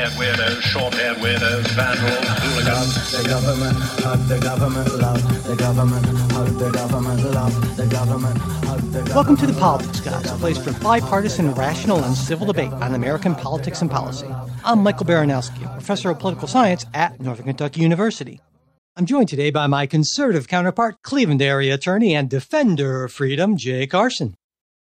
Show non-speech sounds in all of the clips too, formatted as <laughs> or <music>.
long-haired weirdos, short-haired weirdos, vandals, hooligans. The government, hug the government, love the government, hug the government, love the government, hug the government. Welcome to the Politics Guys, a place for bipartisan, rational, and civil debate on American politics and policy. I'm Michael Baranowski, professor of political science at Northern Kentucky University. I'm joined today by my conservative counterpart, Cleveland area attorney and defender of freedom, Jay Carson.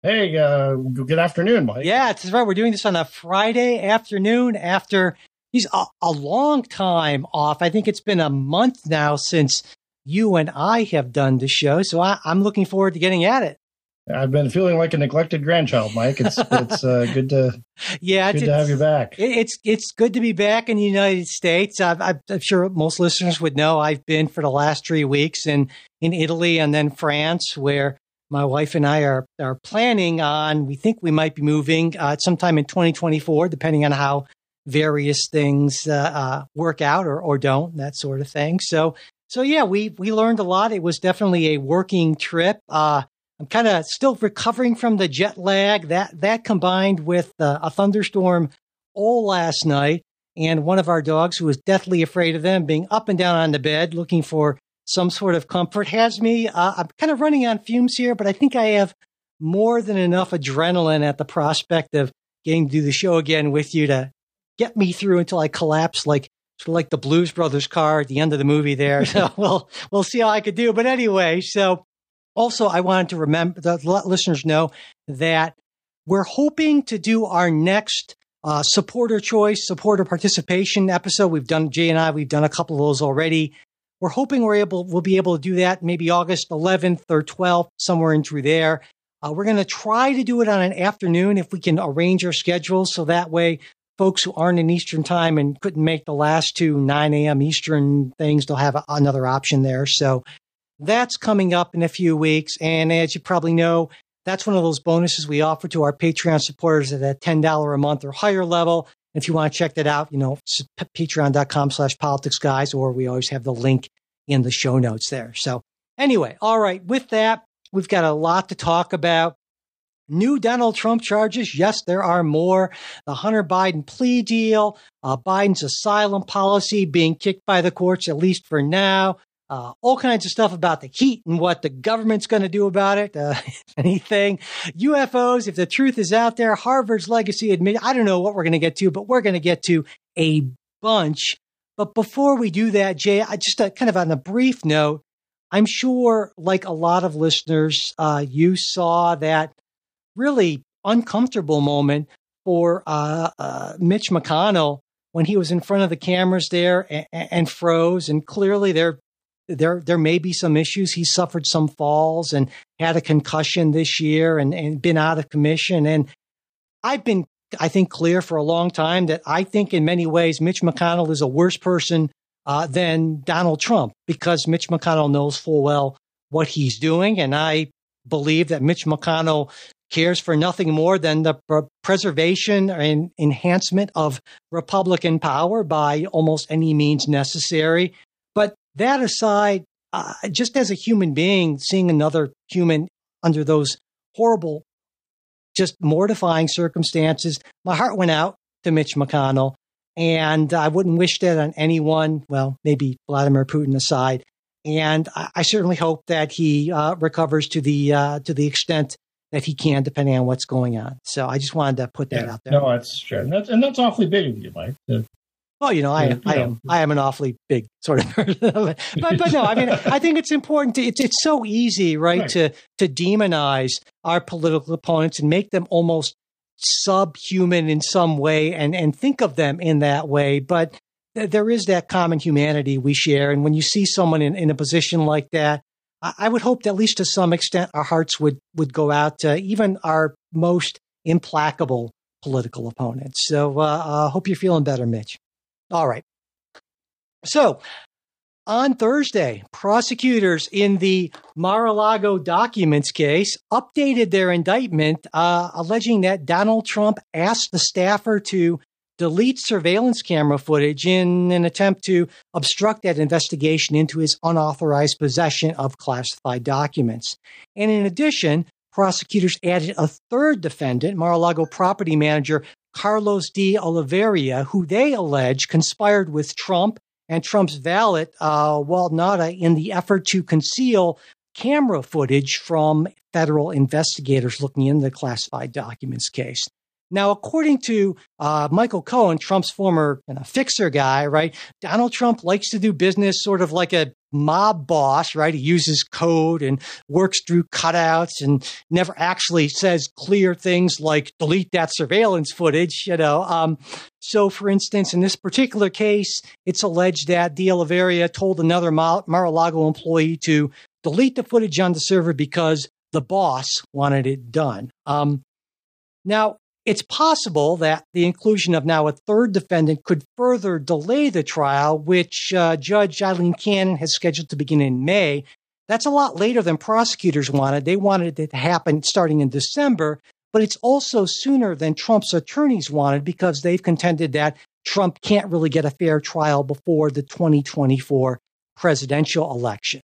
Hey, uh, good afternoon, Mike. Yeah, that's right. We're doing this on a Friday afternoon after he's a, a long time off. I think it's been a month now since you and I have done the show, so I, I'm looking forward to getting at it. I've been feeling like a neglected grandchild, Mike. It's <laughs> it's uh, good to Yeah, good to have you back. It's it's good to be back in the United States. I've, I've, I'm sure most listeners would know I've been for the last three weeks in in Italy and then France, where my wife and I are are planning on. We think we might be moving uh, sometime in 2024, depending on how various things uh, uh, work out or or don't, that sort of thing. So so yeah, we we learned a lot. It was definitely a working trip. Uh, I'm kind of still recovering from the jet lag. That that combined with uh, a thunderstorm all last night, and one of our dogs who was deathly afraid of them being up and down on the bed looking for some sort of comfort has me. Uh, I'm kind of running on fumes here, but I think I have more than enough adrenaline at the prospect of getting to do the show again with you to get me through until I collapse like sort of like the Blues Brothers car at the end of the movie there. <laughs> So we'll we'll see how I could do. But anyway, so also I wanted to remember to let listeners know that we're hoping to do our next uh, supporter choice, supporter participation episode. We've done Jay and I. We've done a couple of those already. We're hoping we're able we'll be able to do that maybe August 11th or 12th, somewhere in through there. Uh, we're going to try to do it on an afternoon if we can arrange our schedules so that way folks who aren't in Eastern time and couldn't make the last two 9 a.m. Eastern things, they'll have a, another option there. So that's coming up in a few weeks. And as you probably know, that's one of those bonuses we offer to our Patreon supporters at a $10 a month or higher level. If you want to check that out, you know, patreon.com slash politics guys, or we always have the link in the show notes there. So anyway, all right. With that, we've got a lot to talk about. New Donald Trump charges. Yes, there are more. The Hunter Biden plea deal, uh, Biden's asylum policy being kicked by the courts, at least for now. Uh, all kinds of stuff about the heat and what the government's going to do about it. Uh, <laughs> anything, UFOs, if the truth is out there, Harvard's legacy admit. I don't know what we're going to get to, but we're going to get to a bunch. But before we do that, Jay, I just uh, kind of on a brief note, I'm sure, like a lot of listeners, uh, you saw that really uncomfortable moment for uh, uh, Mitch McConnell when he was in front of the cameras there and, and froze. And clearly, there there there may be some issues. He suffered some falls and had a concussion this year and, and been out of commission. And I've been, I think, clear for a long time that I think in many ways Mitch McConnell is a worse person uh, than Donald Trump because Mitch McConnell knows full well what he's doing. And I believe that Mitch McConnell cares for nothing more than the pr- preservation and enhancement of Republican power by almost any means necessary. That aside, uh, just as a human being, seeing another human under those horrible, just mortifying circumstances, my heart went out to Mitch McConnell. And I wouldn't wish that on anyone, well, maybe Vladimir Putin aside. And I, I certainly hope that he uh, recovers to the uh, to the extent that he can, depending on what's going on. So I just wanted to put that Yeah. out there. No, that's sure. And that's, and that's awfully big of you, Mike. Uh, Well, you know, I, Yeah, am, I you am, know. I am an awfully big sort of person, <laughs> but, but no, I mean, I think it's important. To, it's it's so easy, right, Right. to to demonize our political opponents and make them almost subhuman in some way, and and think of them in that way. But th- there is that common humanity we share, and when you see someone in, in a position like that, I, I would hope that at least to some extent our hearts would would go out to even our most implacable political opponents. So, uh, uh, hope you're feeling better, Mitch. All right. So on Thursday, prosecutors in the Mar-a-Lago documents case updated their indictment, uh, alleging that Donald Trump asked the staffer to delete surveillance camera footage in an attempt to obstruct that investigation into his unauthorized possession of classified documents. And in addition, prosecutors added a third defendant, Mar-a-Lago property manager Carlos De Oliveira, who they allege conspired with Trump and Trump's valet, uh, Nauta, in the effort to conceal camera footage from federal investigators looking into the classified documents case. Now, according to uh, Michael Cohen, Trump's former you know, fixer guy, right? Donald Trump likes to do business sort of like a mob boss, right? He uses code and works through cutouts and never actually says clear things like delete that surveillance footage, you know. Um, so, for instance, in this particular case, it's alleged that De Oliveira told another Mar-a-Lago employee to delete the footage on the server because the boss wanted it done. Um, now, it's possible that the inclusion of now a third defendant could further delay the trial, which uh, Judge Aileen Cannon has scheduled to begin in May. That's a lot later than prosecutors wanted. They wanted it to happen starting in December, but it's also sooner than Trump's attorneys wanted because they've contended that Trump can't really get a fair trial before the 2024 presidential election.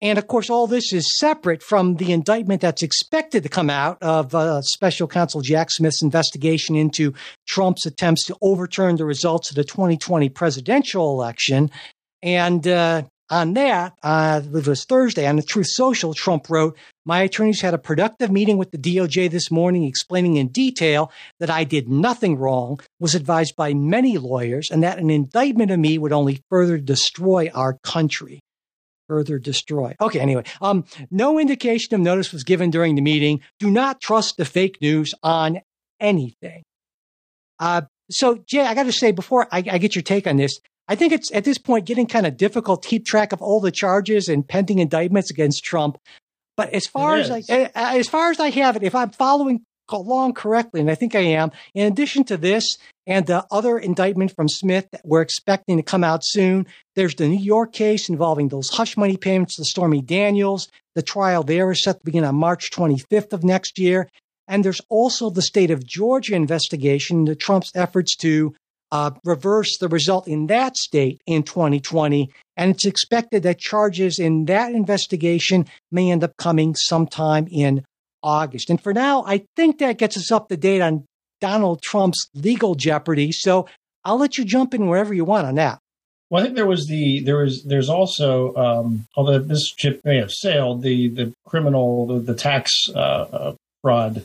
And of course, all this is separate from the indictment that's expected to come out of uh, special counsel Jack Smith's investigation into Trump's attempts to overturn the results of the 2020 presidential election. And uh, on that, uh, it was Thursday on the Truth Social, Trump wrote, My attorneys had a productive meeting with the DOJ this morning, explaining in detail that I did nothing wrong, was advised by many lawyers, and that an indictment of me would only further destroy our country further destroy. Okay, anyway, um, no indication of notice was given during the meeting. Do not trust the fake news on anything. Uh, so, Jay, I got to say before I, I, get your take on this, I think it's at this point getting kind of difficult to keep track of all the charges and pending indictments against Trump. But as far as I, eh, as far as I have it, if I'm following along correctly, and I think I am. In addition to this and the other indictment from Smith that we're expecting to come out soon, there's the New York case involving those hush money payments to Stormy Daniels. The trial there is set to begin on March 25th of next year. And there's also the state of Georgia investigation into Trump's efforts to uh, reverse the result in that state in 2020. And it's expected that charges in that investigation may end up coming sometime in August. And for now, I think that gets us up to date on Donald Trump's legal jeopardy. So I'll let you jump in wherever you want on that. Well, I think there was the there was there's also um, although this ship may have sailed the the criminal the, the tax uh, uh, fraud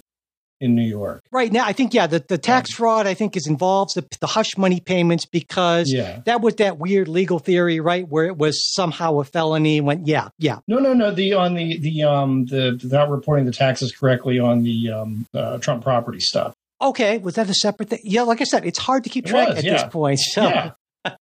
in New York. Right now, I think yeah, the, the tax um, fraud I think is involves the, the hush money payments because yeah. that was that weird legal theory, right, where it was somehow a felony. Went yeah, yeah. No, no, no. The on the the um the not reporting the taxes correctly on the um uh, Trump property stuff. Okay, was that a separate thing? Yeah, like I said, it's hard to keep track was, at yeah. this point. So. Yeah. <laughs>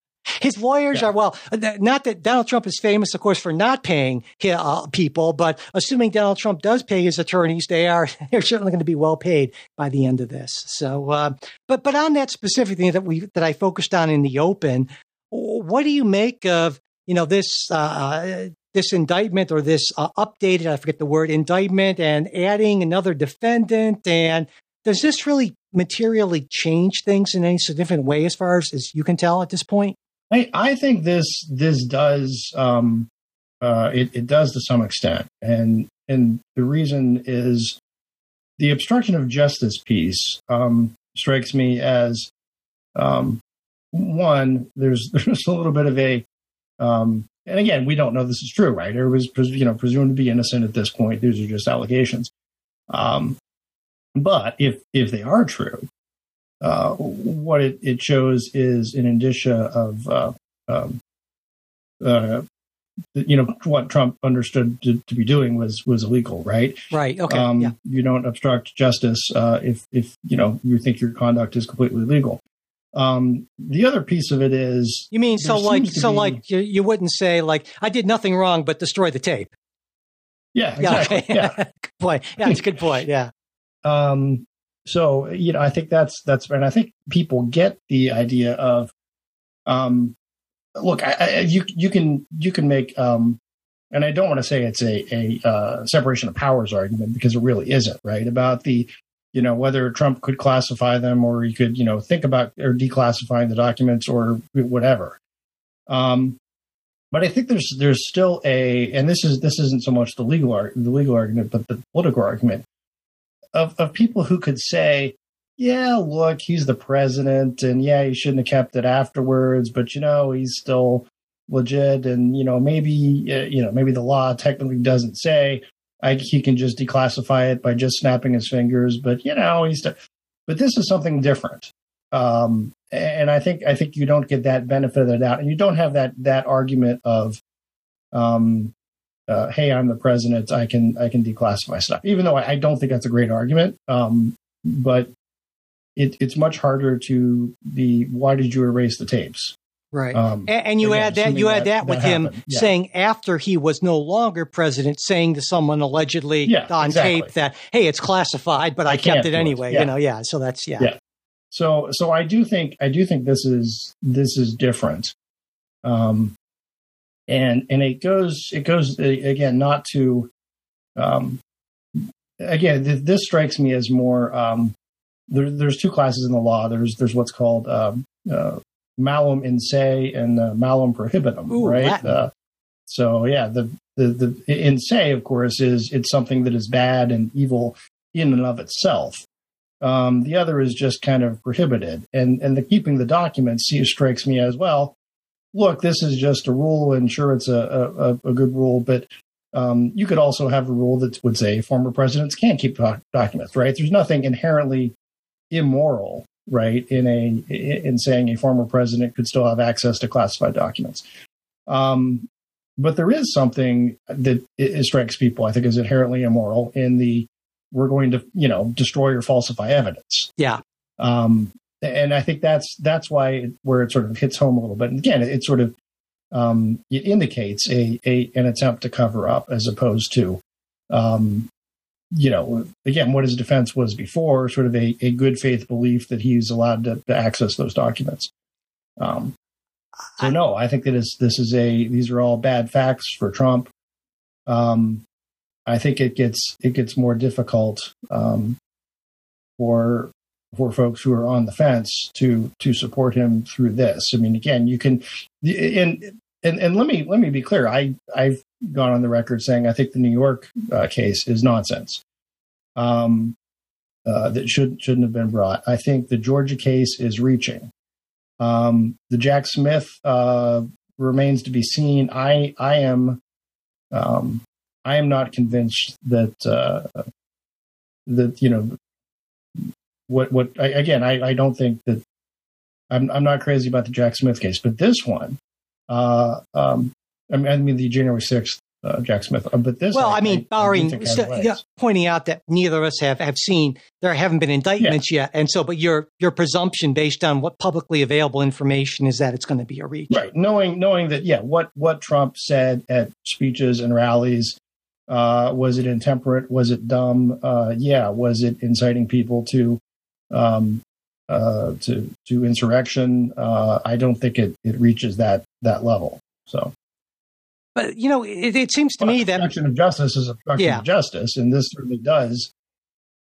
His lawyers yeah. are well, not that Donald Trump is famous, of course, for not paying uh, people, but assuming Donald Trump does pay his attorneys, they are <laughs> they're certainly going to be well paid by the end of this. So, uh, but but on that specific thing that we that I focused on in the open, what do you make of you know this uh, uh, this indictment or this uh, updated I forget the word indictment and adding another defendant and does this really materially change things in any significant way as far as, as you can tell at this point? I, I think this this does um, uh, it, it does to some extent, and and the reason is the obstruction of justice piece um, strikes me as um, one. There's <laughs> there's a little bit of a um, and again, we don't know this is true, right? It was you know presumed to be innocent at this point. These are just allegations. Um, but if if they are true, uh, what it, it shows is an indicia of, uh, um, uh, you know, what Trump understood to, to, be doing was was illegal, right? Right. Okay. Um, yeah. You don't obstruct justice uh, if if you know you think your conduct is completely legal. Um, the other piece of it is you mean so like so be, like you, you wouldn't say like I did nothing wrong but destroy the tape. Yeah, exactly. Yeah, <laughs> yeah. good point. Yeah, it's a good point. Yeah. Um, so you know, I think that's that's and I think people get the idea of, um, look, I, I, you you can you can make, um, and I don't want to say it's a a uh, separation of powers argument because it really isn't right? About the, you know, whether Trump could classify them or he could you know think about or declassifying the documents or whatever. Um, but I think there's there's still a, and this is this isn't so much the legal the legal argument, but the political argument of, of people who could say, yeah, look, he's the president, and yeah, he shouldn't have kept it afterwards, but you know, he's still legit, and you know, maybe uh, you know, maybe the law technically doesn't say I, he can just declassify it by just snapping his fingers, but you know, he's. but this is something different, um, and I think I think you don't get that benefit of the doubt, and you don't have that that argument of, um, uh, hey, I'm the president, I can I can declassify stuff, even though I, I don't think that's a great argument, um, but it, it's much harder to the why did you erase the tapes? Right. Um, and, and, you add that you add that, that with that him yeah. saying after he was no longer president, saying to someone allegedly yeah, on exactly. tape that, hey, it's classified, but I, I kept it anyway. It. Yeah. You know, yeah. So that's yeah. Yeah. So so I do think I do think this is this is different. Um and and it goes it goes again not to um again th- this strikes me as more um there, there's two classes in the law. There's there's what's called um, uh, malum in se and uh, malum prohibitum, Ooh, right? Uh, so yeah, the, the the in se, of course, is it's something that is bad and evil in and of itself. Um, the other is just kind of prohibited, and and the keeping the documents see, strikes me as well. Look, this is just a rule, and sure, it's a a, a good rule, but um, you could also have a rule that would say former presidents can't keep doc- documents, right? There's nothing inherently immoral, right? In a in saying a former president could still have access to classified documents. Um, but there is something that it, strikes people, I think, is inherently immoral in the we're going to, you know, destroy or falsify evidence. Yeah. Um, and I think that's that's why where it sort of hits home a little bit. And again, it, it sort of um, it indicates a, a an attempt to cover up as opposed to um, you know, again, what his defense was before, sort of a, a good faith belief that he's allowed to, to access those documents. Um, so no, I think that is this is a these are all bad facts for Trump. Um, I think it gets it gets more difficult um, for for folks who are on the fence to to support him through this. I mean, again, you can and and and let me let me be clear. I I've gone on the record saying I think the New York uh, case is nonsense. Um, uh, that should shouldn't have been brought. I think the Georgia case is reaching. Um, the Jack Smith uh, remains to be seen. I I am um, I am not convinced that uh, that you know what what I, again. I, I don't think that I'm I'm not crazy about the Jack Smith case, but this one uh, um, I mean, I mean the January 6th uh, Jack Smith. Uh, but this, well, I, I mean, barring st- yeah, pointing out that neither of us have, have seen there haven't been indictments yeah. yet, and so, but your your presumption based on what publicly available information is that it's going to be a reach, right? Knowing knowing that, yeah, what what Trump said at speeches and rallies. Uh, was it intemperate? Was it dumb? Uh, yeah. Was it inciting people to um, uh, to to insurrection? Uh, I don't think it it reaches that that level. So, but you know, it, it seems to me that obstruction of justice is obstruction yeah. of justice, and this certainly does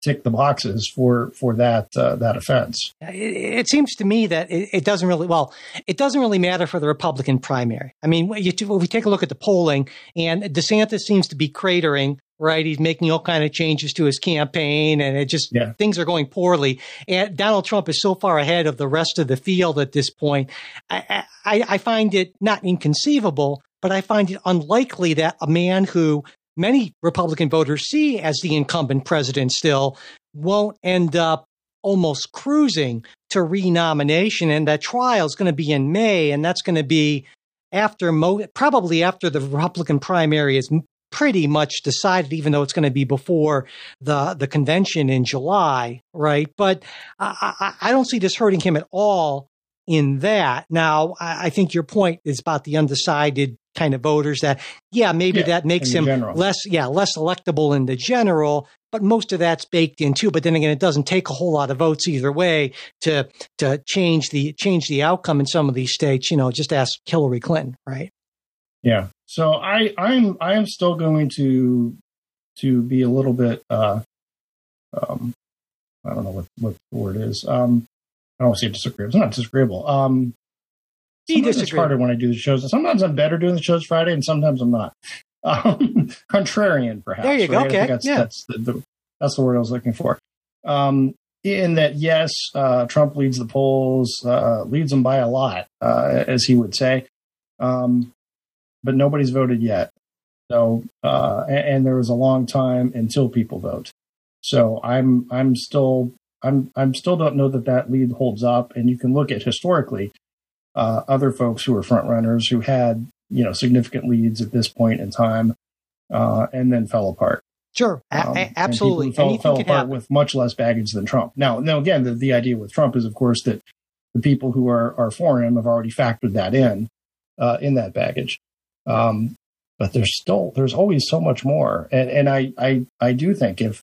tick the boxes for for that uh, that offense. It, it, seems to me that it, it, doesn't really well. It doesn't really matter for the Republican primary. I mean, you, if we take a look at the polling, and DeSantis seems to be cratering. Right, he's making all kind of changes to his campaign, and it just yeah. things are going poorly. And Donald Trump is so far ahead of the rest of the field at this point. I, I, I find it not inconceivable but I find it unlikely that a man who many Republican voters see as the incumbent president still won't end up almost cruising to renomination. And that trial is going to be in May, and that's going to be after mo- probably after the Republican primary is pretty much decided, even though it's going to be before the the convention in July, right? But I, I, I don't see this hurting him at all in that. Now, I, I think your point is about the undecided kind of voters that, yeah, maybe yeah, that makes him general. less, yeah, less electable in the general, but most of that's baked in too. But then again, it doesn't take a whole lot of votes either way to, to change the, change the outcome in some of these states. You know, just ask Hillary Clinton, right? Yeah. So I, I'm, I am still going to, to be a little bit, uh, um, I don't know what, what the word is. Um, I don't want to say disagreeable. It's not disagreeable. Um, sometimes it's harder when I do the shows. Sometimes I'm better doing the shows Friday, and sometimes I'm not. <laughs> Um, contrarian, perhaps. There you go. Okay, that's, yeah. that's the, the, that's the word I was looking for. Um, in that, yes, uh, Trump leads the polls, uh, leads them by a lot, uh, as he would say, um, but nobody's voted yet. So, uh, and, and there was a long time until people vote. So I'm I'm still I'm I'm still don't know that that lead holds up. And you can look at historically uh, other folks who were front runners who had you know significant leads at this point in time, uh, and then fell apart. Sure, Um, a- absolutely. Fell, Anything fell apart happen. with much less baggage than Trump. Now, now again, the, the idea with Trump is, of course, that the people who are, are for him have already factored that in uh, in that baggage. Um, but there's still there's always so much more, and and I I I do think if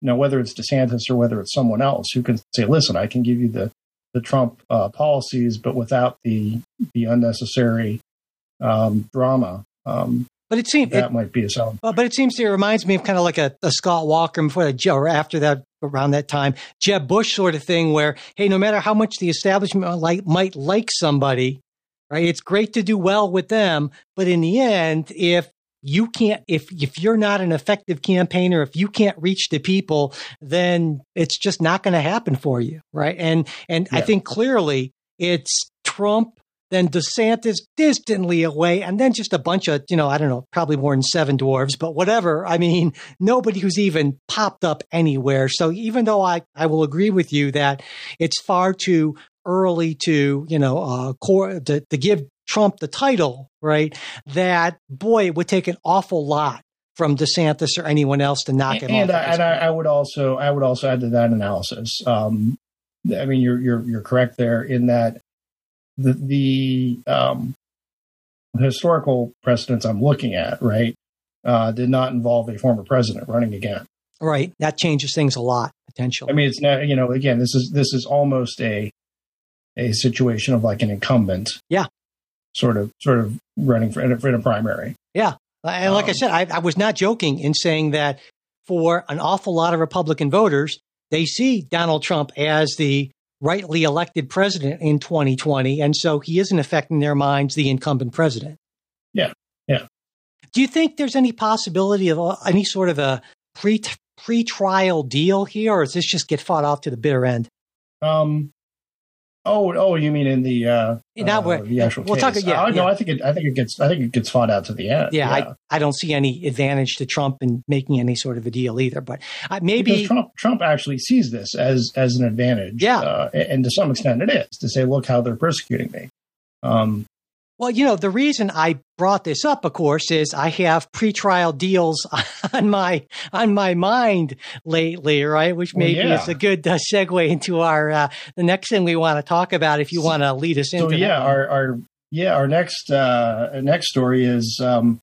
you know whether it's DeSantis or whether it's someone else who can say, listen, I can give you the the Trump uh, policies, but without the the unnecessary um, drama. Um, But it seems that might be a sound. Well, but it seems to it reminds me of kind of like a, a Scott Walker before that, or after that, around that time, Jeb Bush sort of thing, where hey, no matter how much the establishment like, might like somebody, right? It's great to do well with them, but in the end, if you can't, if if you're not an effective campaigner, if you can't reach the people, then it's just not going to happen for you, right? And and I think clearly it's Trump then DeSantis distantly away, and then just a bunch of, you know, I don't know, probably more than seven dwarves, but whatever. I mean, nobody who's even popped up anywhere. So even though I, I will agree with you that it's far too early to, you know, uh, core, to, to give Trump the title, right? That boy, it would take an awful lot from DeSantis or anyone else to knock him and off. I, and I. I would also I would also add to that analysis. Um, I mean, you're you're you're correct there in that the the um, historical precedents I'm looking at, right, uh, did not involve a former president running again. right. That changes things a lot potentially. I mean, it's not you know again this is this is almost a a situation of like an incumbent, Yeah. sort of sort of running for in a, for in a primary. Yeah. And like I Um, said, I, I was not joking in saying that for an awful lot of Republican voters, they see Donald Trump as the rightly elected president in 2020. And so he isn't affecting their minds, the incumbent president. Yeah, yeah. Do you think there's any possibility of uh, any sort of a pre pre-trial deal here, or does this just get fought off to the bitter end? Um, oh, oh, you mean in the uh, Now uh, the actual we'll case? talk- yeah, Oh, no. I think it. I think it gets. I think it gets fought out to the end. Yeah, I, I don't see any advantage to Trump in making any sort of a deal either. But uh, maybe because Trump Trump actually sees this as as an advantage. Yeah. uh, and to some extent it is to say, look how they're persecuting me. Um, Well, you know, the reason I brought this up, of course, is I have pretrial deals <laughs> on my on my mind lately, right? Which Well, maybe yeah. is a good uh, segue into our uh, the next thing we want to talk about. If you want to lead us into it. so yeah, our our yeah our next uh, next story is um,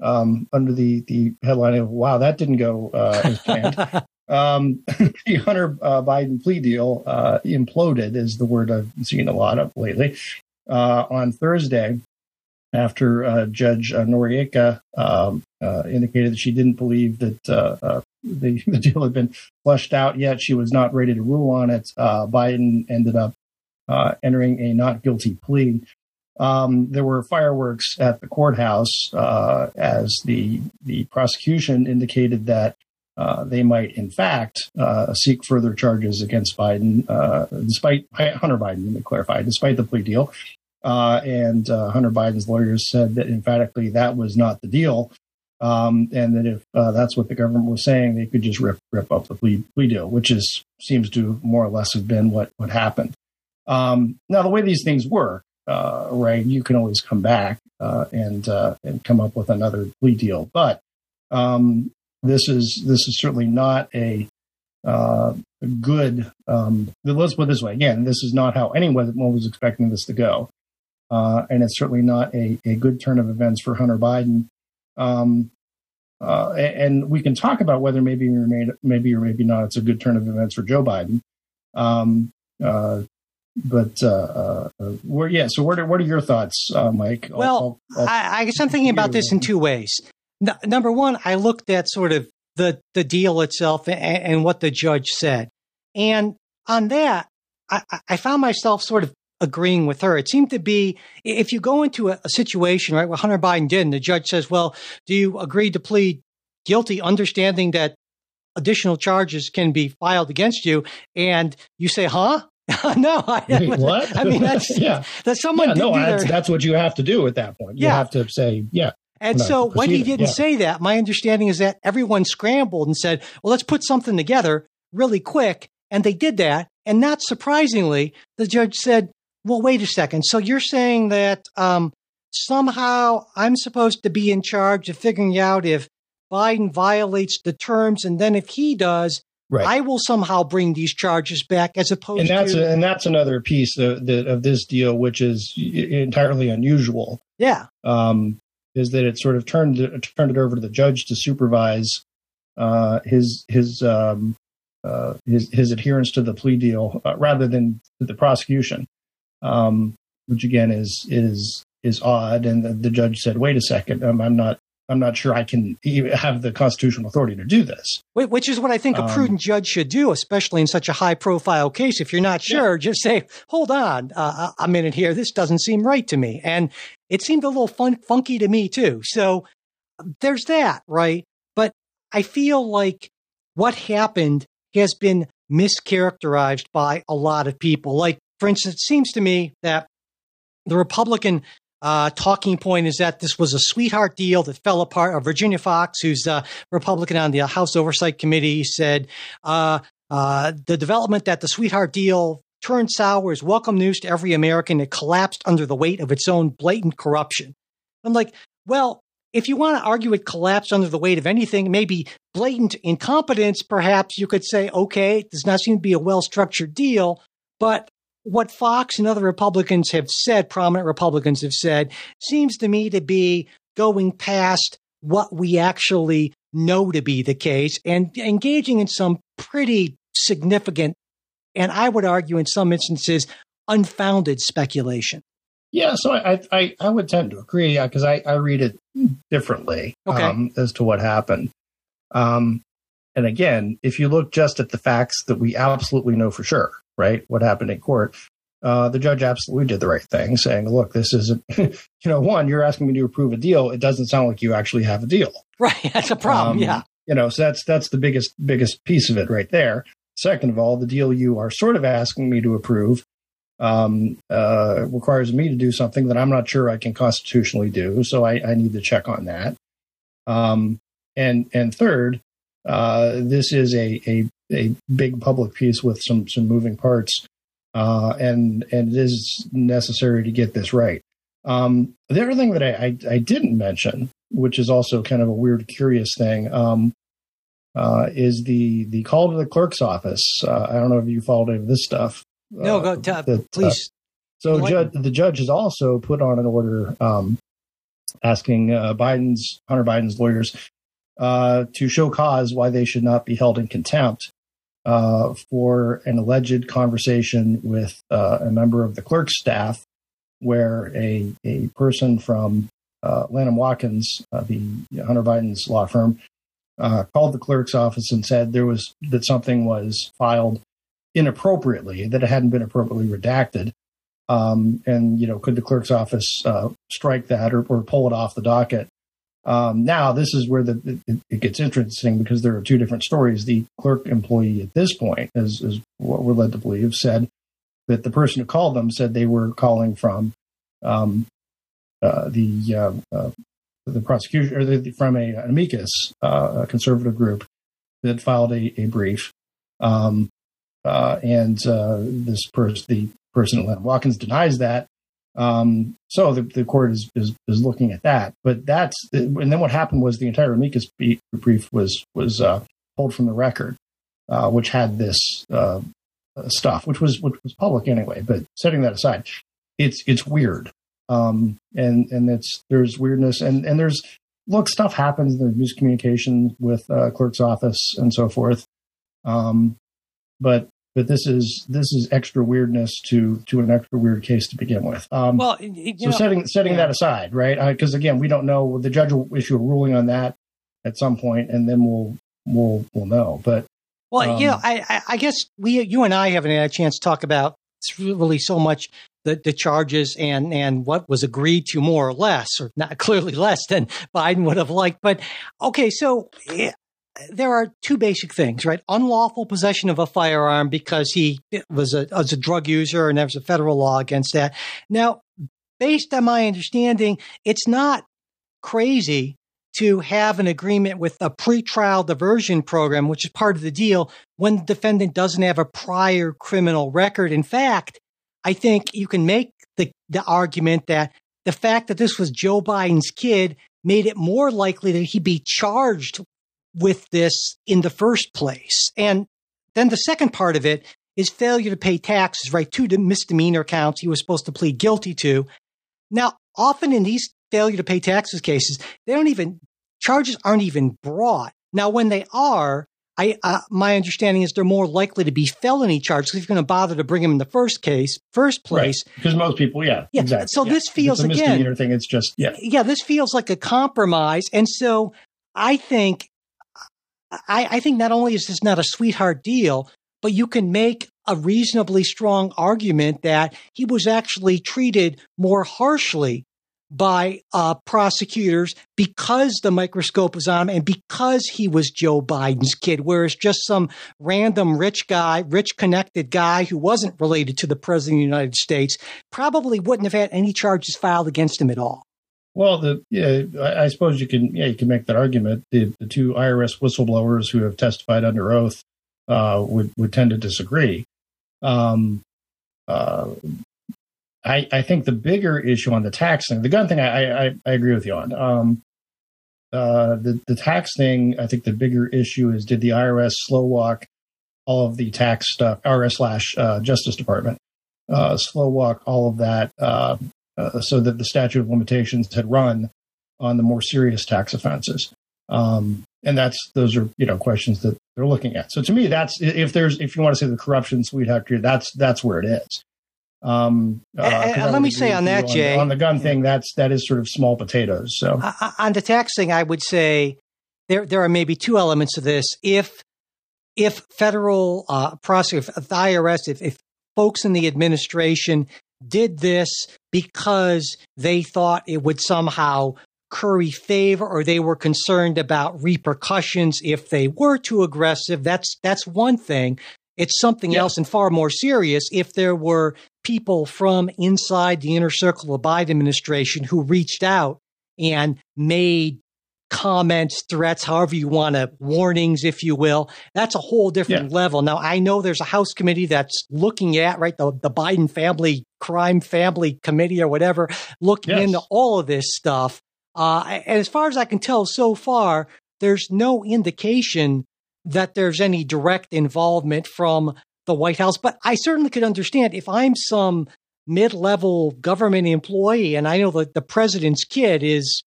um, under the the headline of "Wow, that didn't go uh, as planned." <laughs> um, <laughs> the Hunter uh, Biden plea deal uh, imploded, is the word I've seen a lot of lately. Uh, on Thursday, after uh, Judge uh, Noreika um, indicated that she didn't believe that the, <laughs> the deal had been flushed out yet, she was not ready to rule on it. Biden ended up entering a not guilty plea. Um, there were fireworks at the courthouse uh, as the the prosecution indicated that uh, they might, in fact, uh, seek further charges against Biden, despite Hunter Biden. Let me clarify, despite the plea deal. Uh, and uh, Hunter Biden's lawyers said that emphatically that was not the deal, um, and that if uh, that's what the government was saying, they could just rip rip up the plea plea deal, which is seems to more or less have been what what happened. Um, now, the way these things work, uh, right? You can always come back uh, and uh, and come up with another plea deal, but um, this is this is certainly not a good. Um, let's put it this way: again, this is not how anyone was expecting this to go, uh, and it's certainly not a, a good turn of events for Hunter Biden. Um, uh, and we can talk about whether maybe or maybe, maybe or maybe not it's a good turn of events for Joe Biden. Um, uh, but uh, uh, where, yeah. So, what are, what are your thoughts, uh, Mike? I'll- Well, I'll- I'll- I, I guess I'm thinking about this in two ways. N- number one, I looked at sort of the the deal itself and, and what the judge said, and on that, I- I found myself sort of agreeing with her. It seemed to be if you go into a, a situation right where Hunter Biden did, and the judge says, "Well, do you agree to plead guilty, understanding that additional charges can be filed against you. And you say, huh? <laughs> no, I, Wait, <laughs> what? I mean, that's <laughs> yeah. that someone yeah, did no, that's, their- that's what you have to do at that point. You Yeah. have to say, yeah, And No, so when he didn't yeah. say that, my understanding is that everyone scrambled and said, well, let's put something together really quick. And they did that. And not surprisingly, the judge said, well, wait a second. So you're saying that um, somehow I'm supposed to be in charge of figuring out if Biden violates the terms. And then if he does, right. I will somehow bring these charges back as opposed and that's to. a, and that's another piece of, the, of this deal, which is entirely unusual. yeah. um, is that it sort of turned turned it over to the judge to supervise uh, his his um, uh, his his adherence to the plea deal uh, rather than the prosecution, um, which again is is is odd. And the, the judge said, "Wait a second, um, I'm not I'm not sure I can have the constitutional authority to do this." Wh- Which is what I think a Um, prudent judge should do, especially in such a high profile case. If you're not sure, just say, hold on uh, a minute here. This doesn't seem right to me. And it seemed a little fun- funky to me, too. So there's that, right? But I feel like what happened has been mischaracterized by a lot of people. Like, for instance, it seems to me that the Republican uh, talking point is that this was a sweetheart deal that fell apart. Uh, Virginia Foxx, who's a Republican on the House Oversight Committee, said uh, uh, the development that the sweetheart deal turned sour is welcome news to every American. It collapsed under the weight of its own blatant corruption. I'm like, well, if you want to argue it collapsed under the weight of anything, maybe blatant incompetence, perhaps you could say, okay, it does not seem to be a well structured deal. But what Foxx and other Republicans have said, prominent Republicans have said, seems to me to be going past what we actually know to be the case and engaging in some pretty significant, and I would argue in some instances, unfounded speculation. Yeah, so I I, I would tend to agree because I, I read it differently Okay. um, as to what happened. Um, and again, if you look just at the facts that we absolutely know for sure, right, what happened in court, uh, the judge absolutely did the right thing, saying, "Look, this isn't, <laughs> you know, one, you're asking me to approve a deal. It doesn't sound like you actually have a deal." Right. <laughs> That's a problem. Um, yeah. you know, so that's that's the biggest biggest piece of it right there. Second of all, the deal you are sort of asking me to approve um, uh, requires me to do something that I'm not sure I can constitutionally do. So I, I need to check on that. Um, and and third, uh, this is a, a a big public piece with some some moving parts, uh, and and it is necessary to get this right. Um, the other thing that I, I, I didn't mention, which is also kind of a weird, curious thing, um, uh, is the the call to the clerk's office. Uh, I don't know if you followed any of this stuff. No, uh, go to, that, uh, please. so judge, the judge has also put on an order um, asking uh, Biden's Hunter Biden's lawyers uh, to show cause why they should not be held in contempt uh, for an alleged conversation with uh, a member of the clerk's staff, where a a person from uh, Latham Watkins, uh, the Hunter Biden's law firm, uh, called the clerk's office and said there was that something was filed inappropriately, that it hadn't been appropriately redacted. Um, and you know, could the clerk's office uh, strike that or, or pull it off the docket? Um, now, this is where the it, it gets interesting because there are two different stories. The clerk employee at this point, as is what we're led to believe, said that the person who called them said they were calling from um, uh, the uh, uh, the prosecution or the, from a an amicus, uh, a conservative group that filed a, a brief. Um, uh, and uh, this person, the person at Latham Watkins, denies that. Um, so the, the court is, is is looking at that. But that's and then what happened was the entire amicus brief was was uh, pulled from the record, uh, which had this uh, stuff, which was which was public anyway. But setting that aside, it's it's weird, um, and and it's there's weirdness and and there's look stuff happens. There's miscommunication with uh, clerk's office and so forth. Um, but but this is this is extra weirdness to to an extra weird case to begin with. Um, Well, you so know, setting setting yeah. that aside, right? Because again, we don't know. The judge will issue a ruling on that at some point, and then we'll we'll we'll know. But Well, you know, Um, I, I, I guess we, you and I haven't had a chance to talk about really so much the, the charges and, and what was agreed to more or less, or not <laughs> clearly less than Biden would have liked. But okay, so eh, there are two basic things, right? Unlawful possession of a firearm because he was a, was a drug user and there was a federal law against that. Now, based on my understanding, it's not crazy to have an agreement with a pretrial diversion program, which is part of the deal when the defendant doesn't have a prior criminal record. In fact, I think you can make the, the argument that the fact that this was Joe Biden's kid made it more likely that he'd be charged with this in the first place. And then the second part of it is failure to pay taxes, right? Two misdemeanor counts he was supposed to plead guilty to. Now, often in these failure to pay taxes cases, they don't even, charges aren't even brought. Now, when they are, I, uh, my understanding is they're more likely to be felony charges if you're going to bother to bring them in the first case, first place. Right. Because most people, yeah, yeah. exactly. So yeah. this feels it's a again, misdemeanor thing. It's just yeah, yeah. This feels like a compromise, and so I think, I, I think not only is this not a sweetheart deal, but you can make a reasonably strong argument that he was actually treated more harshly by uh, prosecutors because the microscope was on him and because he was Joe Biden's kid, whereas just some random rich guy, rich connected guy who wasn't related to the president of the United States probably wouldn't have had any charges filed against him at all. Well, the yeah, I suppose you can yeah you can make that argument. The the two IRS whistleblowers who have testified under oath uh, would would tend to disagree. Um, uh, I, I think the bigger issue on the tax thing, the gun thing, I, I, I agree with you on. Um, uh, the the tax thing, I think the bigger issue is did the IRS slow walk all of the tax stuff, IRS slash uh, Justice Department, uh, slow walk all of that uh, so that the statute of limitations had run on the more serious tax offenses. Um, and that's those are you know questions that they're looking at. So to me, that's if there's if you want to say the corruption sweetheart here, that's that's where it is. Um, uh, let me say on that, on, Jay, on the gun thing, that's that is sort of small potatoes. So on the tax thing, I would say there there are maybe two elements of this. If if federal uh, prosecutor, if the IRS, if, if folks in the administration did this because they thought it would somehow curry favor or they were concerned about repercussions if they were too aggressive that's that's one thing it's something yeah. else and far more serious if there were people from inside the inner circle of Biden administration who reached out and made comments, threats, however you want to, warnings, if you will. That's a whole different yeah. level. Now, I know there's a House committee that's looking at, right, the, the Biden family crime family committee or whatever, looking yes. into all of this stuff. Uh, and as far as I can tell so far, there's no indication that there's any direct involvement from the White House. But I certainly could understand if I'm some mid level government employee and I know that the president's kid is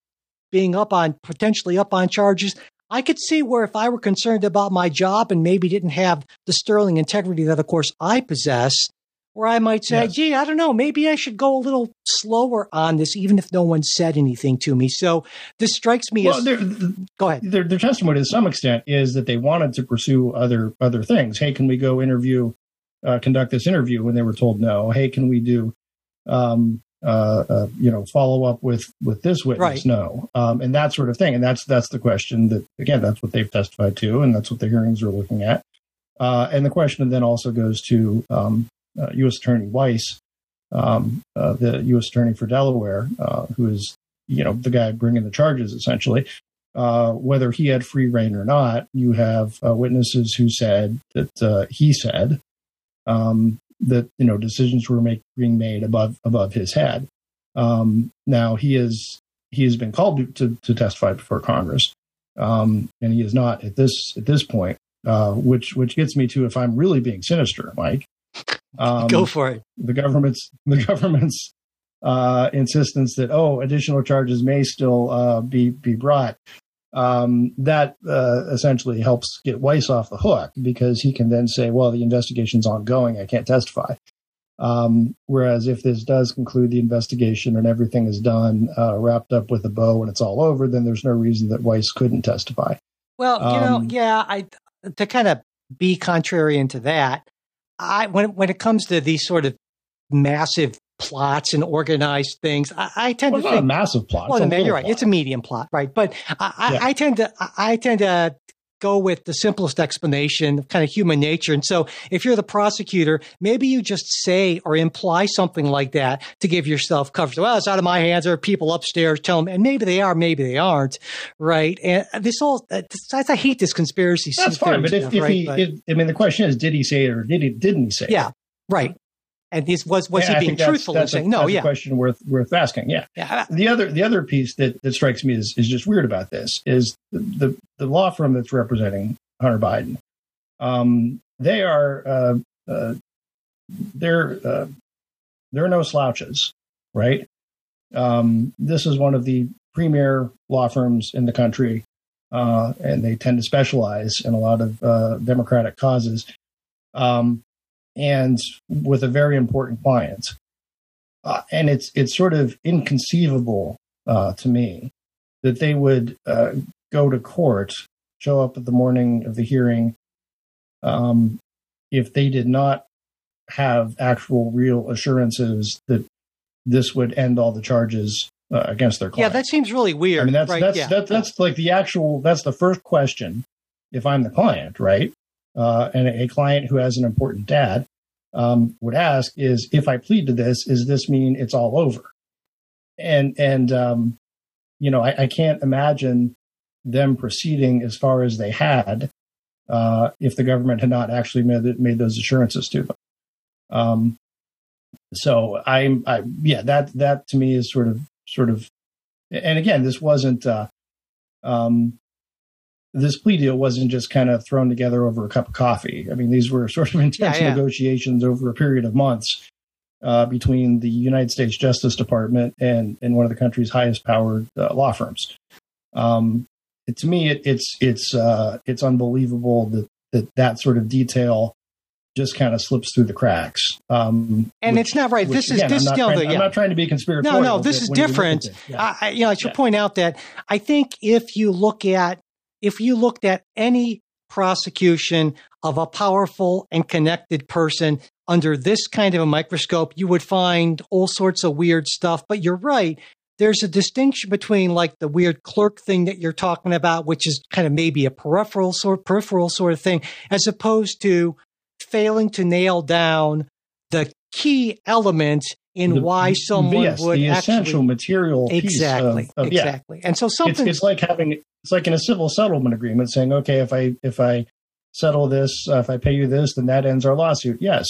being up on potentially up on charges. I could see where if I were concerned about my job and maybe didn't have the sterling integrity that, of course, I possess, where I might say, yes. gee, I don't know, maybe I should go a little slower on this, even if no one said anything to me. So this strikes me well, as. go ahead. Their, their testimony, to some extent, is that they wanted to pursue other other things. Hey, can we go interview, uh, conduct this interview? When they were told no. Hey, can we do, um, uh, uh, you know, follow up with with this witness? Right. No, um, and that sort of thing. And that's that's the question that again, that's what they've testified to, and that's what the hearings are looking at. Uh, and the question then also goes to um, uh, U.S. Attorney Weiss, um, uh, the U.S. Attorney for Delaware, uh, who is you know the guy bringing the charges essentially. Uh, whether he had free reign or not, you have uh, witnesses who said that uh, he said um, that you know decisions were make, being made above above his head. Um, now he is he has been called to, to testify before Congress, um, and he is not at this at this point. Uh, which which gets me to if I'm really being sinister, Mike, um, Go for it. The government's the government's uh, insistence that oh, additional charges may still uh, be be brought. Um, that uh, essentially helps get Weiss off the hook because he can then say, "Well, the investigation's ongoing. I can't testify." Um, whereas if this does conclude the investigation and everything is done, uh, wrapped up with a bow, and it's all over, then there's no reason that Weiss couldn't testify. Well, you um, know, yeah, I to kind of be contrarian to that. I when when it comes to these sort of massive plots and organized things, I, I tend well, to think a massive plot. Well, you're right. Plot. It's a medium plot, right? But I, yeah. I, I tend to I tend to go with the simplest explanation of kind of human nature. And so if you're the prosecutor, maybe you just say or imply something like that to give yourself coverage. Well, it's out of my hands. There are people upstairs. Tell them, and maybe they are, maybe they aren't. Right. And this all, uh, I hate this conspiracy. That's fine. But if, stuff, if right? he, but, if, I mean, the question is, did he say it or did he, didn't he say yeah, it? Yeah. Right. And this was was yeah, he being truthful that's, saying no? yeah, question worth worth asking. Yeah. yeah. The other the other piece that, that strikes me is is just weird about this is the the, the law firm that's representing Hunter Biden. Um, they are uh, uh, they're uh, they're no slouches, right? Um, this is one of the premier law firms in the country, uh, and they tend to specialize in a lot of uh, democratic causes. Um, and with a very important client. Uh, and it's it's sort of inconceivable uh, to me that they would uh, go to court, show up at the morning of the hearing, um, if they did not have actual real assurances that this would end all the charges uh, against their client. Yeah, that seems really weird. I mean, that's right? that's yeah. that, that's like the actual that's the first question if I'm the client, right? uh, and a client who has an important dad um, would ask is if I plead to this, does this mean it's all over? And and um, you know, I, I, can't imagine them proceeding as far as they had uh, if the government had not actually made made those assurances to them. Um, so I'm, I yeah, that that to me is sort of sort of, and again, this wasn't. Uh, um, this plea deal wasn't just kind of thrown together over a cup of coffee. I mean, these were <laughs> sort of intense yeah, yeah. negotiations over a period of months uh, between the United States Justice Department and, and one of the country's highest powered uh, law firms. Um, it, to me, it, it's it's uh, it's unbelievable that, that that sort of detail just kind of slips through the cracks. Um, and which, it's not right. Which, this again, is this. I'm not, trying, I'm not trying to be conspiratorial. No, no, this is different. Yeah. I, you know, I should yeah. point out that I think if you look at if you looked at any prosecution of a powerful and connected person under this kind of a microscope, you would find all sorts of weird stuff. But you're right. There's a distinction between like the weird clerk thing that you're talking about, which is kind of maybe a peripheral sort peripheral sort of thing, as opposed to failing to nail down the key element in the, why someone yes, would the actually, essential material exactly of, of, exactly yeah. and so something it's, it's, like having it's like in a civil settlement agreement saying okay if i if i settle this uh, if i pay you this then that ends our lawsuit yes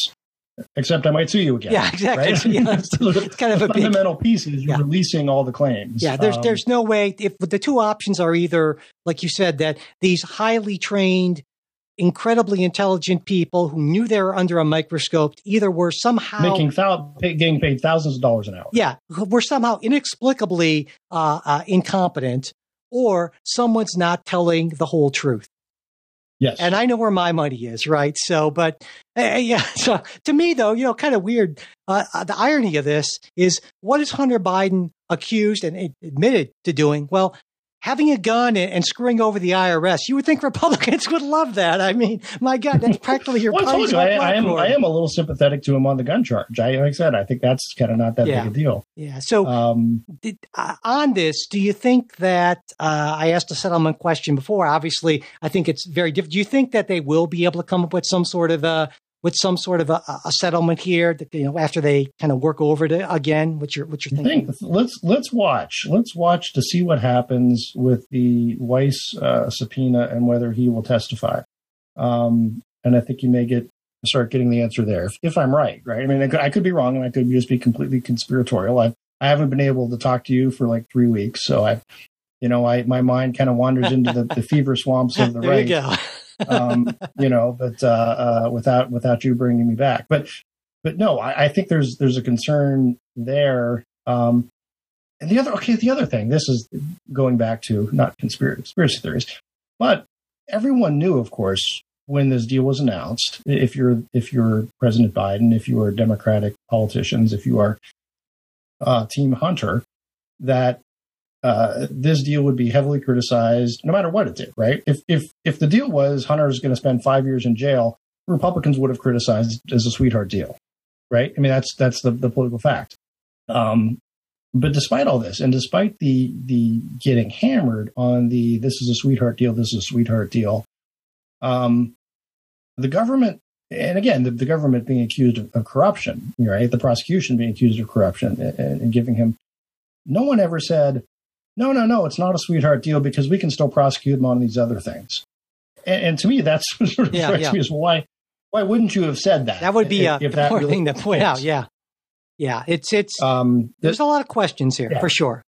except i might sue you again yeah exactly right? <laughs> yeah, it's kind of a fundamental big, piece is yeah. releasing all the claims yeah there's um, there's no way if the two options are either like you said that these highly trained incredibly intelligent people who knew they were under a microscope either were somehow making thou- getting paid thousands of dollars an hour. Yeah, were somehow inexplicably uh, uh, incompetent, or someone's not telling the whole truth. Yes, and I know where my money is, right? So, but uh, yeah, <laughs> so to me though, you know, kind of weird. Uh, uh, the irony of this is, what is Hunter Biden accused and admitted to doing? Well, having a gun and, and, screwing over the IRS. You would think Republicans <laughs> would love that. I mean, my God, that's practically your. well, I, you, I, I, am I am a little sympathetic to him on the gun charge. I, like I said, I think that's kind of not that yeah. big a deal. Yeah. So um, did, uh, on this, do you think that uh, I asked a settlement question before? Obviously, I think it's very different. Do you think that they will be able to come up with some sort of a with some sort of a, a, settlement here that you know after they kind of work over it again what you're what you're thinking think, let's let's watch. Let's watch to see what happens with the weiss uh, subpoena and whether he will testify. Um, and i think you may get start getting the answer there if, if i'm right right? I mean I could, I could, be wrong and i could just be completely conspiratorial. I i haven't been able to talk to you for like three weeks so i you know i my mind kind of wanders into the, the fever swamps of the <laughs> there right. you go um, <laughs> you know, but uh, uh, without without you bringing me back. But but no, I, I think there's there's a concern there. Um, and the other okay, the other thing, this is going back to not conspiracy, conspiracy theories, but everyone knew, of course, when this deal was announced. If you're if you're President Biden, if you are Democratic politicians, if you are uh, Team Hunter, that uh, this deal would be heavily criticized no matter what it did, right? If if if the deal was Hunter is going to spend five years in jail, Republicans would have criticized it as a sweetheart deal, right? I mean that's that's the, the political fact. Um, but despite all this, and despite the the getting hammered on the this is a sweetheart deal, this is a sweetheart deal, Um, the government, and again, the, the government being accused of, of, corruption, right? The prosecution being accused of corruption and, and giving him. No one ever said, no, no, no, it's not a sweetheart deal because we can still prosecute him on these other things. And, and to me, that's <laughs> sort of yeah, strikes yeah. me as why why wouldn't you have said that? That would be if, a if important really thing to point out. Yeah, yeah. It's it's um, there's a lot of questions here yeah. for sure,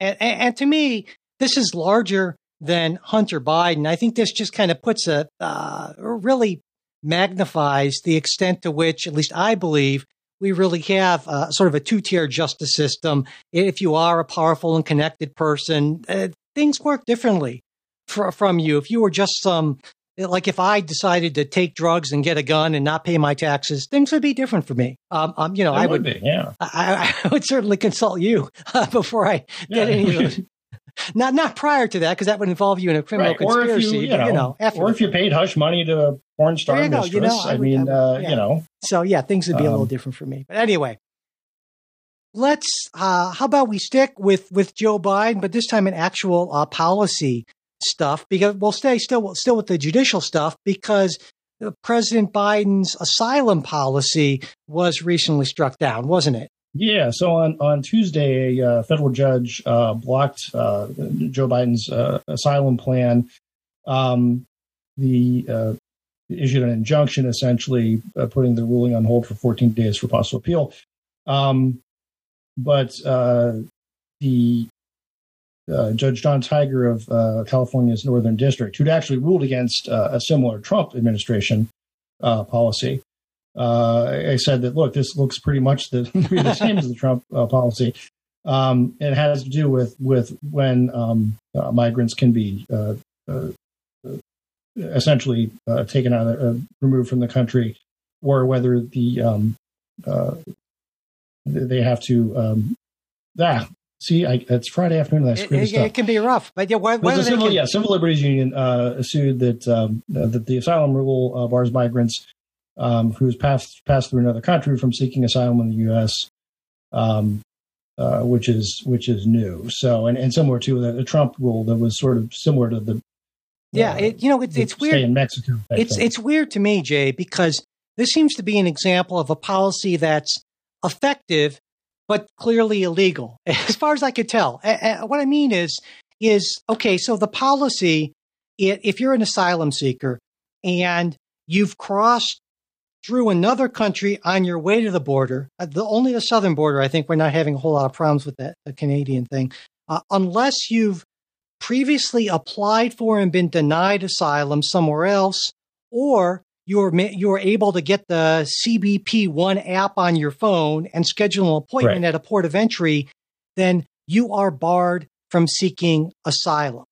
and, and, and to me, this is larger than Hunter Biden. I think this just kind of puts a uh, really magnifies the extent to which, at least I believe, we really have uh, sort of a two tier justice system. If you are a powerful and connected person, uh, things work differently for, from you. If you were just some, like if I decided to take drugs and get a gun and not pay my taxes, things would be different for me. Um, um you know, it I would, would be, yeah. I, I, <laughs> would certainly consult you <laughs> uh, before I get yeah, any of those not not prior to that, because that would involve you in a criminal right. conspiracy. Or if you, you know, you know or if you paid hush money to a porn star you mistress. You know, I, I mean, would, uh, yeah. you know. So yeah, things would be um, a little um, different for me. But anyway, let's. Uh, how about we stick with with Joe Biden, but this time in actual uh, policy stuff because we'll stay still still with the judicial stuff because President Biden's asylum policy was recently struck down, wasn't it? Yeah. So on, on Tuesday, a uh, federal judge uh, blocked uh, Joe Biden's uh, asylum plan. Um, the uh, issued an injunction, essentially uh, putting the ruling on hold for 14 days for possible appeal. Um, but the Judge Jon Tigar of California's Northern District, who'd actually ruled against a similar Trump administration policy, uh, I said that look, this looks pretty much the, <laughs> the same as the Trump uh, policy. Um, it has to do with with when um, uh, migrants can be uh, uh, essentially uh, taken out, of, removed from the country, or whether the um, they have to. Um, ah, see, I, it's Friday afternoon. That's it, it, it, can be rough, but yeah, whether civil, can... yeah, Civil Liberties Union sued that um, that the asylum rule bars migrants um, who's passed passed through another country from seeking asylum in the U.S., um, uh, which is which is new. So and, and similar to the, the, Trump rule that was sort of similar to the yeah, uh, it, you know, it's it's weird in Mexico. It's it's weird to me, Jay, because this seems to be an example of a policy that's effective but clearly illegal, <laughs> as far as I could tell. what I mean is is okay. So the policy, if you're an asylum seeker and you've crossed through another country on your way to the border, uh, the only the southern border, I think we're not having a whole lot of problems with that the Canadian thing, uh, unless you've previously applied for and been denied asylum somewhere else, or you're you're able to get the CBP One app on your phone and schedule an appointment right. at a port of entry, then you are barred from seeking asylum.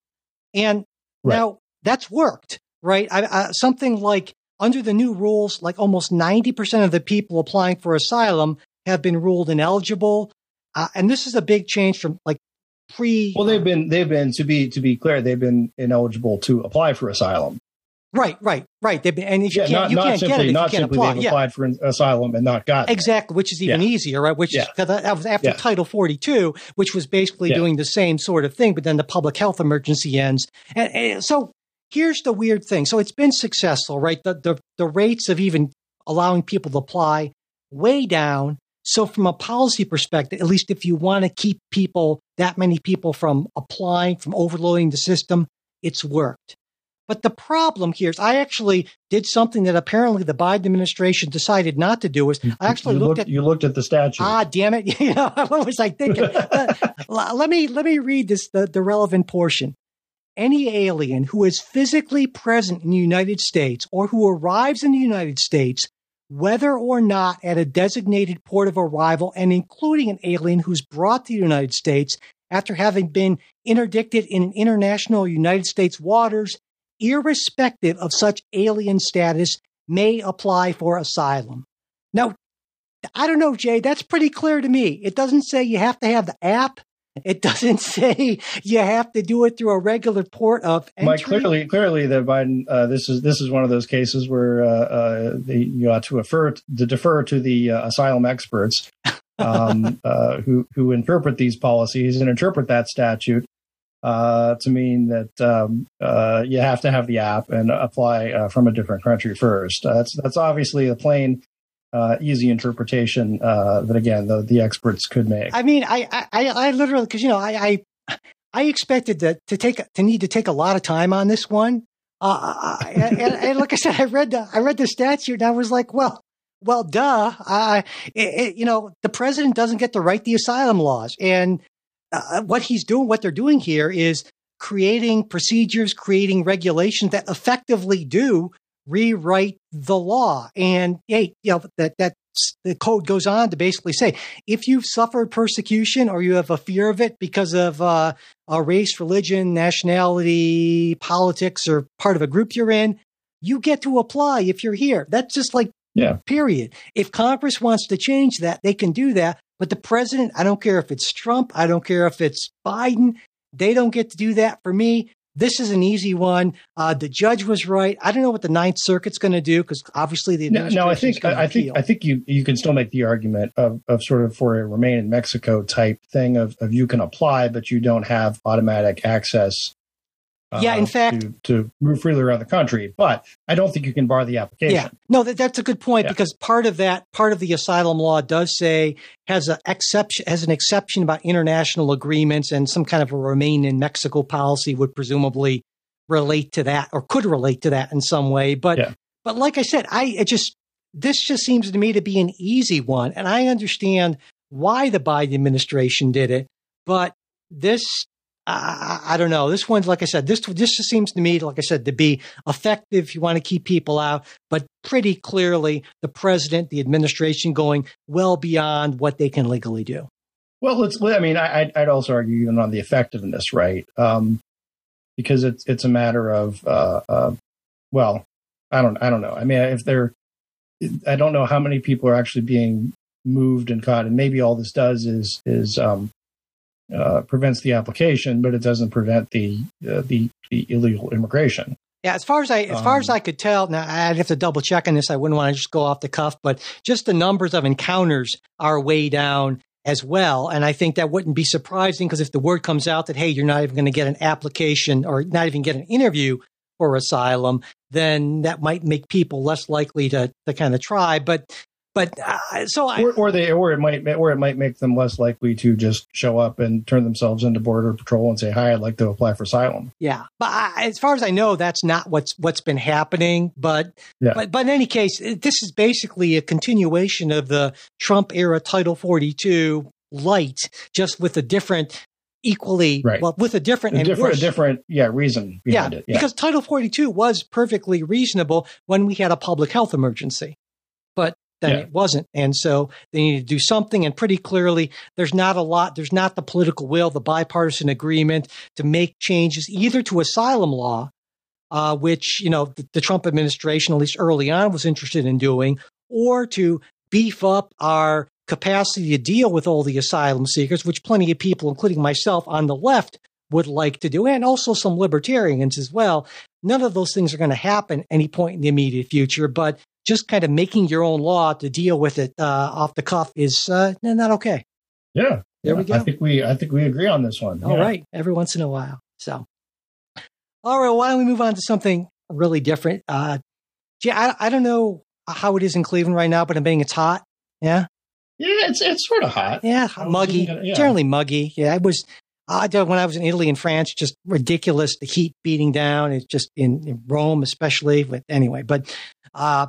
And right. now that's worked, right? I, I, something like under the new rules, like almost 90% of the people applying for asylum have been ruled ineligible. Uh, and this is a big change from like pre. Well, they've been, they've been, to be, to be clear, they've been ineligible to apply for asylum. Right, right, right. They've been, and if you can't, not, you not can't simply, get it not you can't simply apply. They've yeah. applied for asylum and not got exactly, which is even yeah. easier, right? Which yeah. that was after Title 42, which was basically doing the same sort of thing, but then the public health emergency ends, and, and so here's the weird thing. So it's been successful, right? The, the, the rates of even allowing people to apply way down. So from a policy perspective, at least if you want to keep people, that many people from applying, from overloading the system, it's worked. But the problem here is I actually did something that apparently the Biden administration decided not to do. Is I actually looked, looked, at you looked at the statute. Ah, damn it! <laughs> You know <laughs> what was I thinking? <laughs> let me let me read this the, the relevant portion any alien who is physically present in the United States or who arrives in the United States, whether or not at a designated port of arrival, and including an alien who's brought to the United States after having been interdicted in international United States waters, irrespective of such alien status, may apply for asylum. Now, I don't know, Jay, that's pretty clear to me. It doesn't say you have to have the app. It doesn't <laughs> say you have to do it through a regular port of entry. Mike, clearly, clearly, the Biden. Uh, this is this is one of those cases where uh, uh, the, you ought to defer to defer to the uh, asylum experts <laughs> um, uh, who who interpret these policies and interpret that statute. uh, to mean that um, uh, you have to have the app and apply uh, from a different country first. Uh, that's that's obviously a plain, uh, easy interpretation uh, that again the, the experts could make. I mean, I I, I literally because you know I, I I expected to to take to need to take a lot of time on this one. Uh, and, and, and, like I said, I read the I read the statute and I was like, well, well, duh. Uh, it, it, you know, the president doesn't get to write the asylum laws, and uh, what he's doing, what they're doing here, is creating procedures, creating regulations that effectively do rewrite the law. And hey, you know that that the code goes on to basically say if you've suffered persecution or you have a fear of it because of uh, a race, religion, nationality, politics, or part of a group you're in, you get to apply if you're here. That's just like yeah. Period. If Congress wants to change that, they can do that. But the president, I don't care if it's Trump, I don't care if it's Biden, they don't get to do that for me. This is an easy one. Uh, the judge was right. I don't know what the Ninth Circuit's going to do because obviously the no, no. I think I, I think I think you you can still make the argument of, of sort of for a remain in Mexico type thing of, of you can apply, but you don't have automatic access yeah, in uh, fact, to, to, move freely around the country. But I don't think you can bar the application. Yeah, no, that, that's a good point yeah. because part of that, part of the asylum law does say has an exception has an exception about international agreements and some kind of a remain in Mexico policy would presumably relate to that or could relate to that in some way. But yeah. but like I said, I it just this just seems to me to be an easy one, and I understand why the Biden administration did it, but this I, I, don't know. This one's like I said. This this seems to me, like I said, to be effective. If you want to keep people out, but pretty clearly, the president, the administration, going well beyond what they can legally do. Well, it's. I mean, I, would also argue even on the effectiveness, right? Um, because it's it's a matter of, uh, uh, well, I don't I don't know. I mean, if they're, I don't know how many people are actually being moved and caught, and maybe all this does is is um, uh, prevents the application, but it doesn't prevent the uh, the, the illegal immigration. Yeah, as far as I as far as um, I could tell, now I'd have to double check on this. I wouldn't want to just go off the cuff, but just the numbers of encounters are way down as well. And I think that wouldn't be surprising because if the word comes out that hey, you're not even going to get an application or not even get an interview for asylum, then that might make people less likely to to kind of try. But but uh, so I, or, or, they, or it might, or it might make them less likely to just show up and turn themselves into border patrol and say, "Hi, I'd like to apply for asylum." Yeah, but I, as far as I know, that's not what's what's been happening. But yeah. but but in any case, this is basically a continuation of the Trump era Title Forty Two light, just with a different equally right. well with a different a and different, different yeah reason yeah, it. Yeah, because Title 42 was perfectly reasonable when we had a public health emergency. Then yeah. it wasn't. And so they need to do something. And pretty clearly, there's not a lot, there's not the political will, the bipartisan agreement to make changes either to asylum law, uh, which, you know, the, the Trump administration, at least early on, was interested in doing, or to beef up our capacity to deal with all the asylum seekers, which plenty of people, including myself on the left, would like to do, and also some libertarians as well. None of those things are going to happen any point in the immediate future, but just kind of making your own law to deal with it uh, off the cuff is uh, not okay. Yeah, there yeah, we go. I think we I think we agree on this one. All yeah. right, every once in a while. So, all right, why don't we move on to something really different? Uh, gee, I I don't know how it is in Cleveland right now, but I'm betting it's hot. Yeah. Yeah, it's it's sort of hot. Yeah, muggy. Gonna, yeah. Generally muggy. Yeah, it was. Uh, when I was in Italy and France, just ridiculous. The heat beating down. It's just in, in Rome, especially. But anyway, but uh,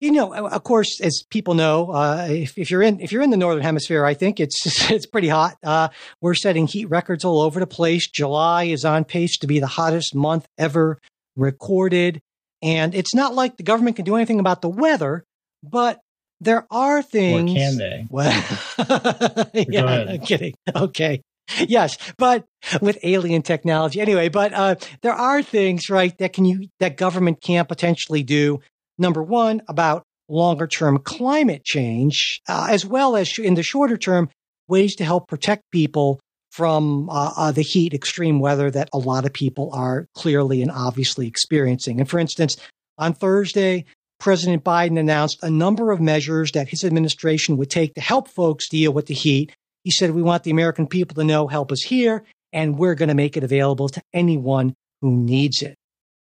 you know, of course, as people know, uh, if, if, you're in if you're in the northern hemisphere, I think it's <laughs> it's pretty hot. Uh, we're setting heat records all over the place. July is on pace to be the hottest month ever recorded, and it's not like the government can do anything about the weather, but there are things. Or can they? <laughs> Well, yeah, I'm kidding. Okay. Yes, but with alien technology, anyway. But uh, there are things, right, that can you that government can potentially do number one, about longer term climate change, uh, as well as in the shorter term, ways to help protect people from uh, uh, the heat, extreme weather that a lot of people are clearly and obviously experiencing. And for instance, on Thursday, President Biden announced a number of measures that his administration would take to help folks deal with the heat. He said, We want the American people to know help is here and we're going to make it available to anyone who needs it.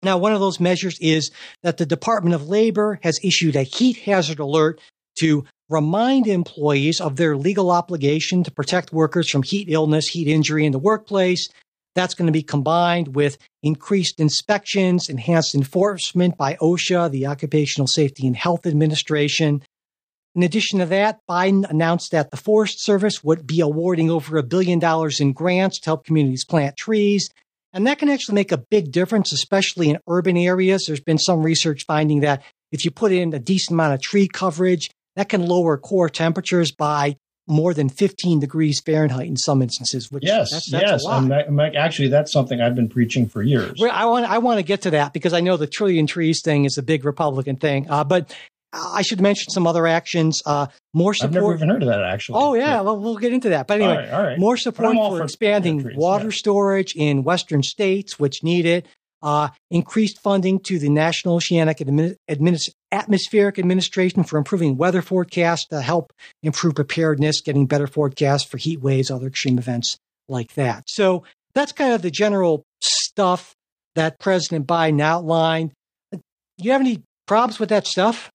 Now, one of those measures is that the Department of Labor has issued a heat hazard alert to remind employees of their legal obligation to protect workers from heat illness, heat injury in the workplace. That's going to be combined with increased inspections, enhanced enforcement by OSHA, the Occupational Safety and Health Administration. In addition to that, Biden announced that the Forest Service would be awarding over a billion dollars in grants to help communities plant trees. And that can actually make a big difference, especially in urban areas. There's been some research finding that if you put in a decent amount of tree coverage, that can lower core temperatures by more than 15 degrees Fahrenheit in some instances. Which yes, that's, that's yes. I'm, I'm, actually, that's something I've been preaching for years. I want I want to get to that because I know the trillion trees thing is a big Republican thing. Uh, but I should mention some other actions. Uh, more support. I've never even heard of that actually. Oh yeah, well we'll get into that. But anyway, all right, all right. more support for, for, expanding trees, water yeah. storage in western states which need it. Uh, increased funding to the National Oceanic Admin- Adminis- Atmospheric Administration for improving weather forecasts to help improve preparedness, getting better forecasts for heat waves, other extreme events like that. So that's kind of the general stuff that President Biden outlined. Do you have any problems with that stuff?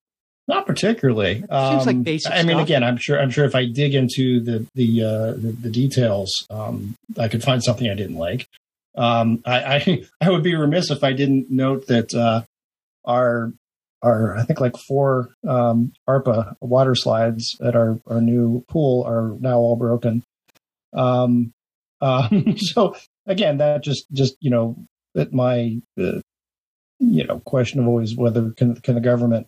Not particularly. Seems like basic I mean, stuff. again, I'm sure. I'm sure if I dig into the the uh, the, the details, um, I could find something I didn't like. Um, I, I <laughs> I would be remiss if I didn't note that uh, our our I think like four um, ARPA water slides at our our new pool are now all broken. Um, <laughs> um, so again, that just just you know that my uh, you know question of always whether can can the government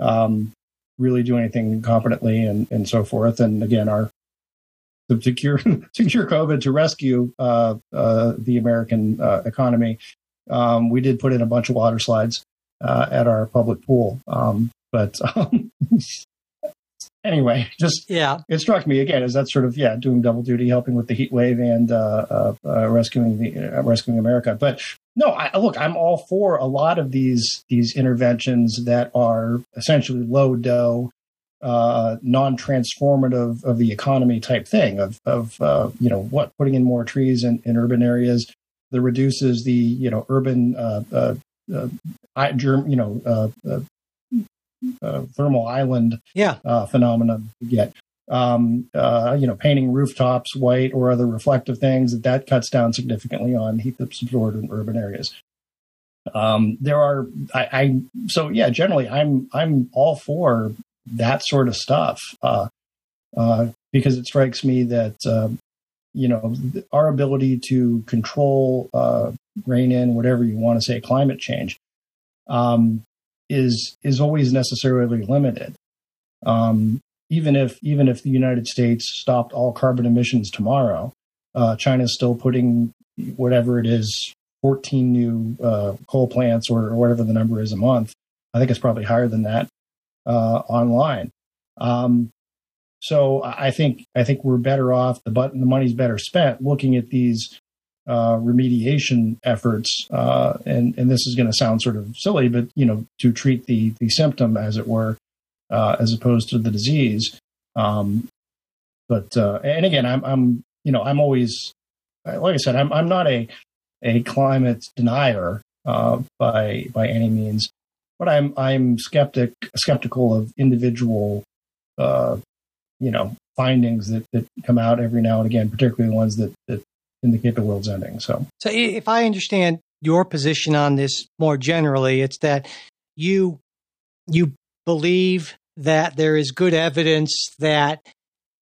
um, really do anything competently and, and so forth. And again, our to, to cure <laughs> to cure COVID to rescue uh, uh, the American uh, economy, um, we did put in a bunch of water slides uh, at our public pool. Um, but <laughs> um, anyway, just Yeah. it struck me again as that sort of yeah doing double duty, helping with the heat wave and uh, uh, uh, rescuing the uh, rescuing America. But no, I, look, I'm all for a lot of these these interventions that are essentially low dough, uh, non-transformative of the economy type thing. Of of uh, you know what putting in more trees in, in urban areas that reduces the you know urban uh, uh, uh, germ, you know uh, uh, uh, thermal island Yeah. uh, phenomenon you get. Um, uh, you know, painting rooftops white or other reflective things that that cuts down significantly on heat that's absorbed in urban areas. Um, there are, I, I, so yeah, generally, I'm I'm all for that sort of stuff uh, uh, because it strikes me that uh, you know our ability to control, uh, rein in whatever you want to say, climate change, um, is is always necessarily limited. Um, even if even if the United States stopped all carbon emissions tomorrow, uh, China's still putting whatever it is, 14 new uh, coal plants or, or whatever the number is a month. I think it's probably higher than that uh, online. Um, so I think I think we're better off. The button, the money's better spent looking at these uh, remediation efforts. Uh, and and this is going to sound sort of silly, but you know, to treat the the symptom, as it were, uh, as opposed to the disease. Um, but uh, and again, I'm I'm you know I'm always like I said I'm I'm not a a climate denier uh, by by any means, but I'm I'm skeptic skeptical of individual uh, you know findings that that come out every now and again, particularly the ones that that indicate the world's ending. So So if I understand your position on this more generally, it's that you you believe that there is good evidence that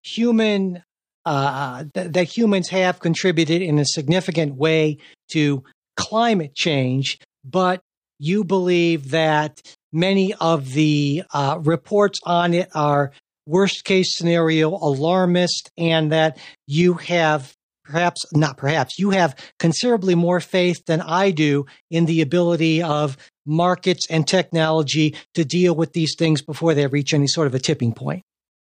human uh, th- that humans have contributed in a significant way to climate change, but you believe that many of the uh, reports on it are worst case scenario alarmist, and that you have perhaps not perhaps you have considerably more faith than I do in the ability of markets and technology to deal with these things before they reach any sort of a tipping point.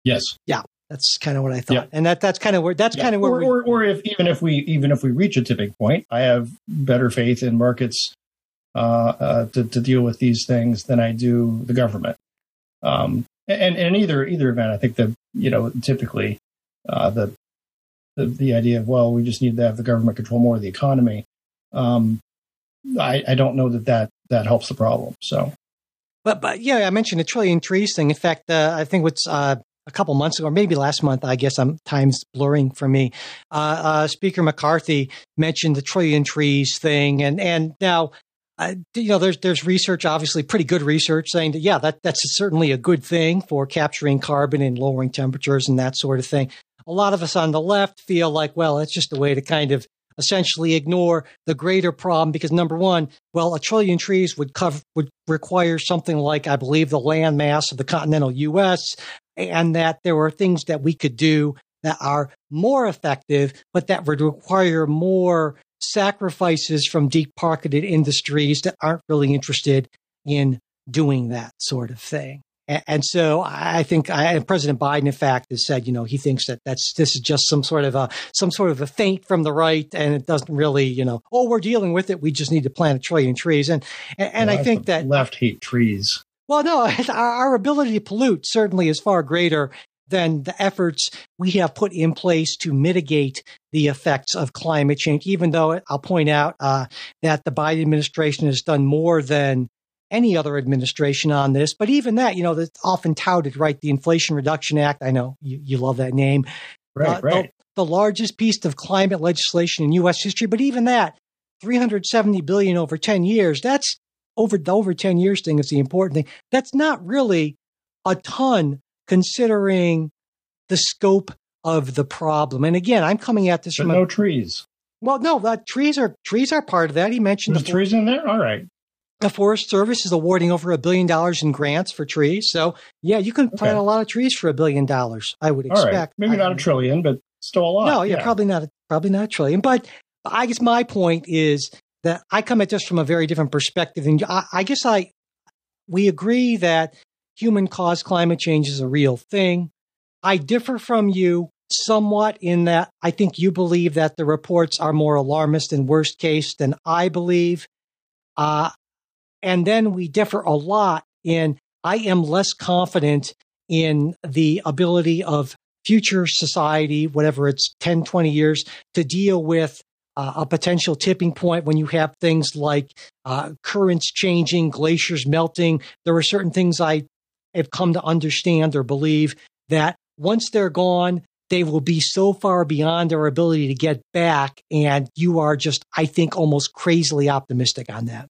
yes, Yeah. That's kind of what I thought, Yeah. and that that's kind of where that's Yeah. kind of where or, we, or, or if even if we even if we reach a tipping point, I have better faith in markets uh, uh, to to deal with these things than I do the government. Um, and, and in either either event, I think that you know typically uh, the the, the idea of well, we just need to have the government control more of the economy. Um, I, I don't know that that that helps the problem. So, but but yeah, I mentioned the trillion trees thing. In fact, uh, I think what's uh, a couple months ago, or maybe last month, I guess I'm time's blurring for me. Uh, uh, Speaker McCarthy mentioned the trillion trees thing, and and now. Uh, you know, there's there's research, obviously pretty good research, saying that yeah, that that's certainly a good thing for capturing carbon and lowering temperatures and that sort of thing. A lot of us on the left feel like, well, it's just a way to kind of essentially ignore the greater problem because number one, well, a trillion trees would cover would require something like I believe the land mass of the continental U.S and that there were things that we could do that are more effective, but that would require more sacrifices from deep pocketed industries that aren't really interested in doing that sort of thing. And, so I think I, President Biden, in fact, has said, you know, he thinks that that's this is just some sort of a some sort of a feint from the right, and it doesn't really, you know, oh, we're dealing with it. We just need to plant a trillion trees, and and, and well, I think that left hate trees. Well, no, <laughs> our, our ability to pollute certainly is far greater than the efforts we have put in place to mitigate the effects of climate change. Even though I'll point out uh, that the Biden administration has done more than any other administration on this, but even that, you know, that's often touted, right? The Inflation Reduction Act. I know you, you love that name. Right, uh, right. The, the largest piece of climate legislation in U.S. history, but even that, 370 billion over 10 years. That's over the over 10 years thing is the important thing. That's not really a ton considering the scope of the problem. And again, I'm coming at this but from no a, trees. Well, no, trees are trees are part of that. He mentioned the trees in there. All right. The Forest Service is awarding over a billion dollars in grants for trees. So yeah, you can plant okay. a lot of trees for a billion dollars. I would expect. Maybe I not a trillion, but still a lot. No, yeah, yeah, probably not. A, probably not a trillion. But I guess my point is that I come at this from a very different perspective. And I, I guess I, we agree that human caused climate change is a real thing. I differ from you somewhat in that I think you believe that the reports are more alarmist and worst case than I believe. Uh, and then we differ a lot in I am less confident in the ability of future society, whatever it's 10, 20 years, to deal with uh, a potential tipping point when you have things like uh, currents changing, glaciers melting. There are certain things I have come to understand or believe that once they're gone, they will be so far beyond our ability to get back. And you are just, I think, almost crazily optimistic on that.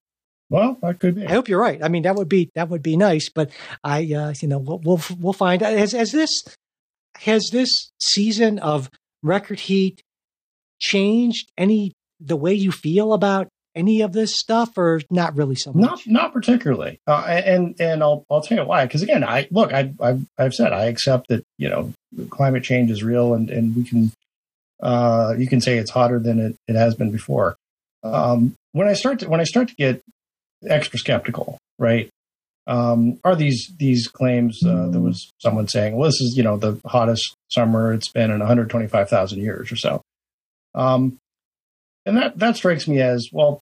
Well, that could be. I hope you're right. I mean, that would be that would be nice. But I, uh, you know, we'll we'll, we'll find. Has, has this has this season of record heat changed any the way you feel about any of this stuff, or not really so much? Not not particularly. Uh, and and I'll I'll tell you why. Because again, I look, I I've, I've said I accept that you know climate change is real, and and we can uh, you can say it's hotter than it, it has been before. Um, when I start to when I start to get extra skeptical, right? Um, are these these claims? Uh, there was someone saying, "Well, this is you know the hottest summer it's been in 125,000 years or so." Um, and that, that strikes me as well,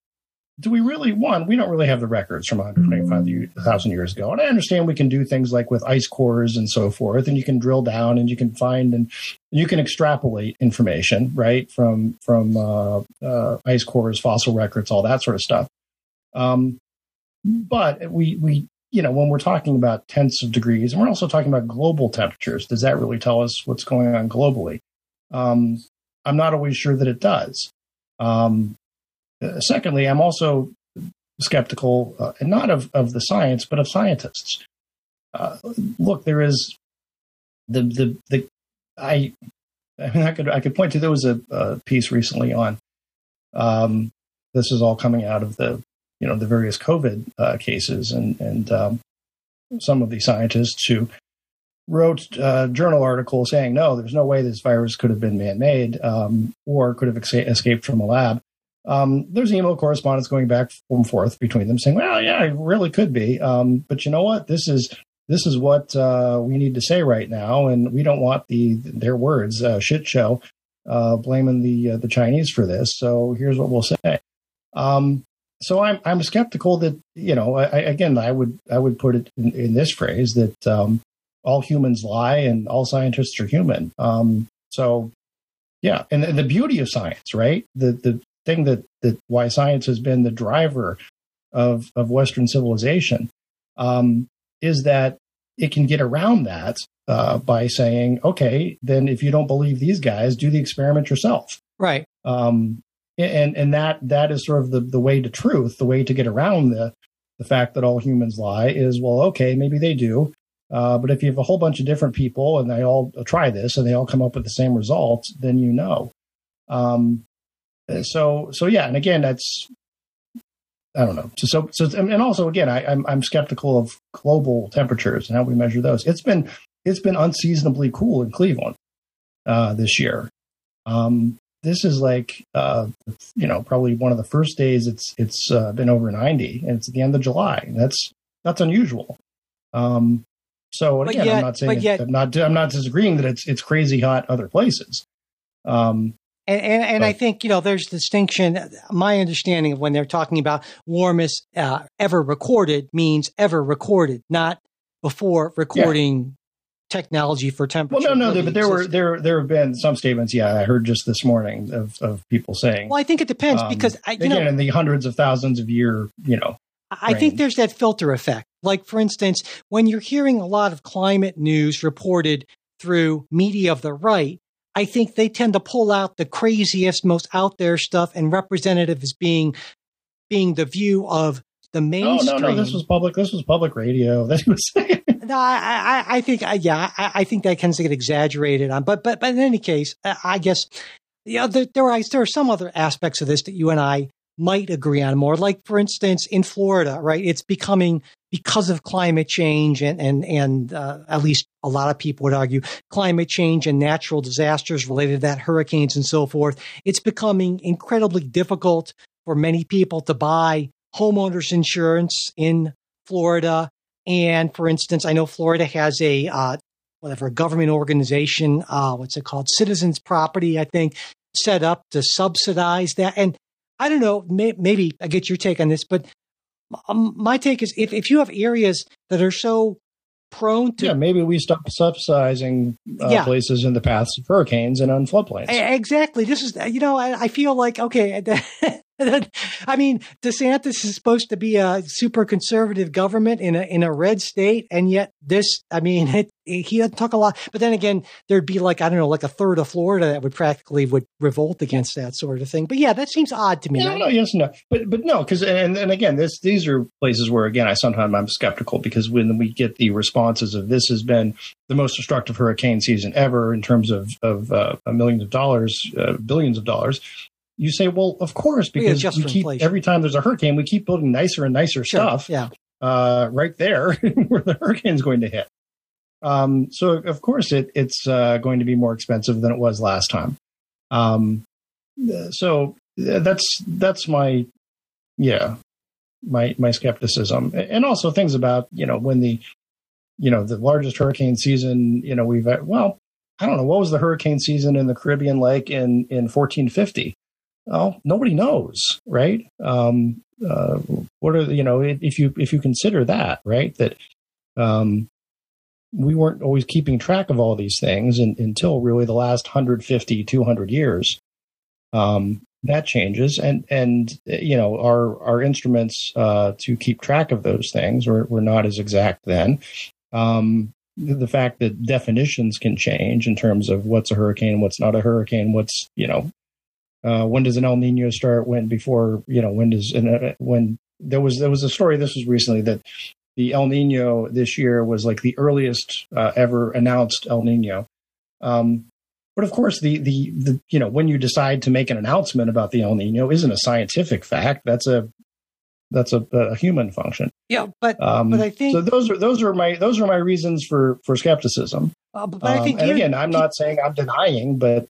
do we really, one, we don't really have the records from 125,000 years ago. And I understand we can do things like with ice cores and so forth, and you can drill down and you can find and you can extrapolate information, right, from, from uh, uh, ice cores, fossil records, all that sort of stuff. Um, but we, we, you know, when we're talking about tenths of degrees, and we're also talking about global temperatures, does that really tell us what's going on globally? Um, I'm not always sure that it does. Um, uh, secondly, I'm also skeptical, uh, and not of, of the science, but of scientists. Uh, look, there is the the the I I, mean, I could I could point to there was a, a piece recently on um, this is all coming out of the you know the various COVID uh, cases and and um, some of the scientists who wrote a journal article saying, no, there's no way this virus could have been man made um, or could have escaped from a lab. Um, there's email correspondence going back and forth between them saying, well, yeah, it really could be. Um, but you know what? This is this is what uh, we need to say right now, and we don't want the their words uh, shit show uh, blaming the uh, the Chinese for this. So here's what we'll say. Um, so I'm I'm skeptical that you know I, again I would I would put it in, in this phrase that um, all humans lie and all scientists are human. Um, so yeah, and the, the beauty of science, right? The the thing that that why science has been the driver of of Western civilization um, is that it can get around that uh, by saying, okay, then if you don't believe these guys, do the experiment yourself. Right. Um, and and that that is sort of the the way to truth, the way to get around the the fact that all humans lie is well, okay, maybe they do, uh, but if you have a whole bunch of different people and they all try this and they all come up with the same results, then you know. Um, so so yeah, and again, that's I don't know. So so, so and also again, I, I'm I'm skeptical of global temperatures and how we measure those. It's been it's been unseasonably cool in Cleveland uh, this year. Um, this is like uh, you know probably one of the first days it's it's uh, been over 90 and it's at the end of july. That's that's unusual. Um, so again yet, i'm not saying yet, i'm not i'm not disagreeing that it's it's crazy hot other places. Um, and, and, and I think, you know, there's distinction. My understanding of when they're talking about warmest uh, ever recorded means ever recorded, not before recording technology for temperature. Well, no, no, but there were there there have been some statements. Yeah, I heard just this morning of, of people saying. Well, I think it depends um, because I, again, know, in the hundreds of thousands of year, you know. I range. think there's that filter effect. Like for instance, when you're hearing a lot of climate news reported through media of the right, I think they tend to pull out the craziest, most out there stuff and representative as being being the view of the mainstream. Oh, no, no, this was public. This was public radio. <laughs> This was. no, I, I, I think, yeah, I, I, think that tends to get exaggerated on. But, but, but in any case, I guess, yeah, there, there are there are some other aspects of this that you and I might agree on more. Like, for instance, in Florida, right? It's becoming because of climate change and and and uh, at least a lot of people would argue climate change and natural disasters related to that, hurricanes and so forth. It's becoming incredibly difficult for many people to buy homeowners insurance in Florida. And for instance, I know Florida has a uh, whatever government organization, uh, what's it called, Citizens Property, I think, set up to subsidize that. And I don't know, may, maybe I get your take on this, but um, my take is if, if you have areas that are so prone to. Yeah, maybe we stop subsidizing uh, yeah. places in the paths of hurricanes and on floodplains. Exactly. This is, you know, I, I feel like, okay, <laughs> <laughs> I mean, DeSantis is supposed to be a super conservative government in a in a red state, and yet this, I mean, it, <laughs> it, he doesn't talk a lot. But then again, there'd be like I don't know, like a third of Florida that would practically would revolt against that sort of thing. But yeah, that seems odd to me. No, no, yes, no, but but no, because and and again, this these are places where again I sometimes I'm skeptical because when we get the responses of this has been the most destructive hurricane season ever in terms of of uh, millions of dollars, uh, billions of dollars you say, well, of course, because we keep inflation. every time there's a hurricane, we keep building nicer and nicer sure, stuff. Yeah. Uh, right there <laughs> where the hurricane's going to hit. Um, so of course it, it's uh, going to be more expensive than it was last time. Um, so that's that's my yeah my my skepticism and also things about you know when the you know the largest hurricane season you know we've well I don't know what was the hurricane season in the Caribbean like in in 1450 well, nobody knows, right? Um, uh, what are you know if you if you consider that right that um, we weren't always keeping track of all these things in, until really the last 150 200 years um, that changes and and you know our our instruments uh, to keep track of those things were, were not as exact then um, the fact that definitions can change in terms of what's a hurricane what's not a hurricane what's you know uh, when does an El Nino start? When before you know when does uh, when there was there was a story this was recently that the El Nino this year was like the earliest uh, ever announced El Nino. Um, but of course, the, the the you know when you decide to make an announcement about the El Nino isn't a scientific fact. That's a that's a, a human function. Yeah, but um, but I think so. Those are those are my those are my reasons for for skepticism. Uh, but, I think um, and again, I'm not saying I'm denying, but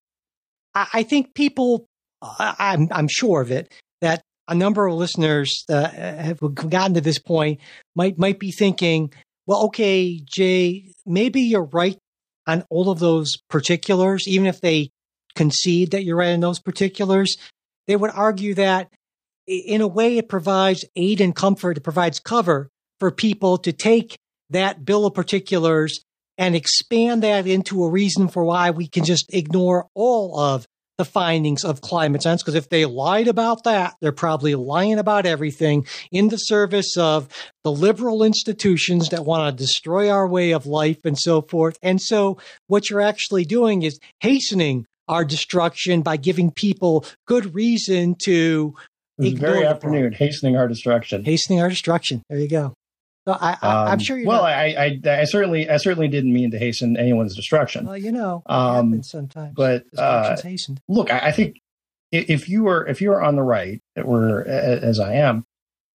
I, I think people I'm, I'm sure of it, that a number of listeners that have gotten to this point might might be thinking, well, okay, Jay, maybe you're right on all of those particulars, even if they concede that you're right in those particulars. They would argue that in a way it provides aid and comfort, it provides cover for people to take that bill of particulars and expand that into a reason for why we can just ignore all of the findings of climate science because if they lied about that, they're probably lying about everything in the service of the liberal institutions that want to destroy our way of life and so forth. And so what you're actually doing is hastening our destruction by giving people good reason to This very afternoon, hastening our destruction. hastening our destruction. There you go. I, I, I'm Um, sure you're well, I, I, I certainly, I certainly didn't mean to hasten anyone's destruction. well, you know, it um, happens sometimes. but, uh, hastened. look, I, I think if you are if you are on the right, or as I am,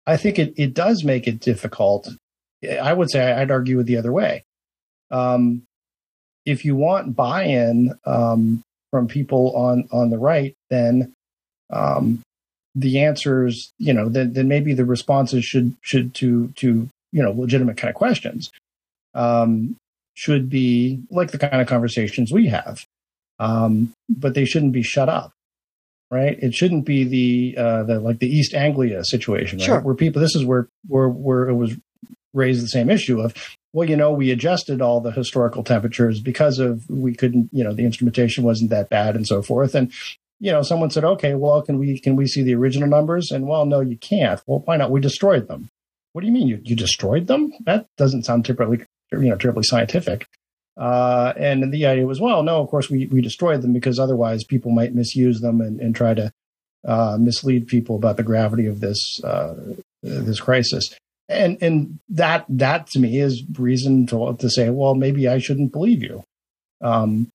I think it, it does make it difficult. I would say I'd argue it the other way. Um, if you want buy-in um, from people on on the right, then um, the answers, you know, then then maybe the responses should should to to you know legitimate kind of questions um, should be like the kind of conversations we have um, but they shouldn't be shut up, right? It shouldn't be the uh, the like the East Anglia situation, right? Sure. Where people, this is where where where it was raised the same issue of, well, you know, we adjusted all the historical temperatures because of we couldn't, you know, the instrumentation wasn't that bad and so forth, and you know, someone said, okay, well, can we can we see the original numbers? And well, no, you can't. Well, why not? We destroyed them. What do you mean you you destroyed them? That doesn't sound terribly you know terribly scientific. Uh, and the idea was, well, no, of course we, we destroyed them because otherwise people might misuse them and, and try to uh, mislead people about the gravity of this uh, this crisis. And and that that to me is reason to to say, well, maybe I shouldn't believe you. Um,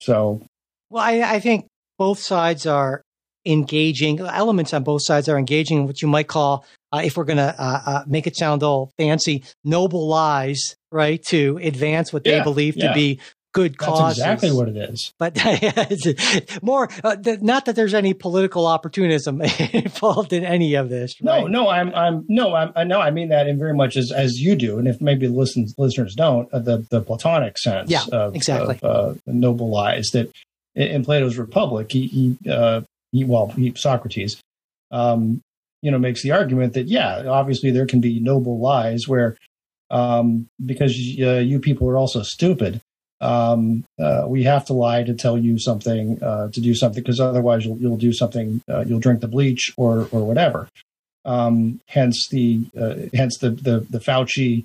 so Well, I, I think both sides are engaging. Elements on both sides are engaging in what you might call, uh, if we're going to uh, uh, make it sound all fancy, noble lies, right? To advance what they believe yeah. to be good that's causes. exactly what it is. But <laughs> more, uh, th- not that there's any political opportunism <laughs> involved in any of this. No, right? no, I'm, I'm, no, I'm, I know, I mean that in very much as as you do, and if maybe listens, listeners don't, uh, the the Platonic sense, Yeah, of, exactly. of, uh, noble lies that in, in Plato's Republic, he, he, uh, he well, he, Socrates, um, you know, makes the argument that yeah, obviously there can be noble lies where, um, because uh, you people are also stupid. Um, uh, we have to lie to tell you something, uh, to do something, because otherwise you'll you'll do something, uh, you'll drink the bleach or or whatever um, hence the uh, hence the the, the Fauci.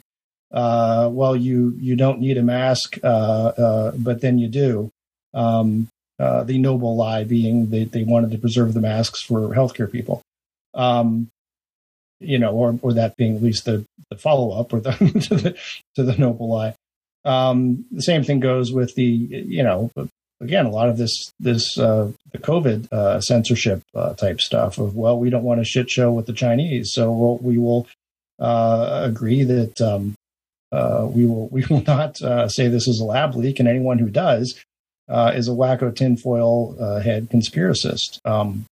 Uh, well, you you don't need a mask, uh, uh, but then you do. Um, the noble lie being they, they wanted to preserve the masks for healthcare people. Um, you know, or or that being at least the, the follow up or the <laughs> to the to the noble lie. Um, the same thing goes with the you know again a lot of this this uh, the COVID uh, censorship uh, type stuff of well we don't want a shit show with the Chinese so we'll, we will uh, agree that um, uh, we will <laughs> we will not uh, say this is a lab leak and anyone who does uh, is a wacko tinfoil head conspiracist. Um,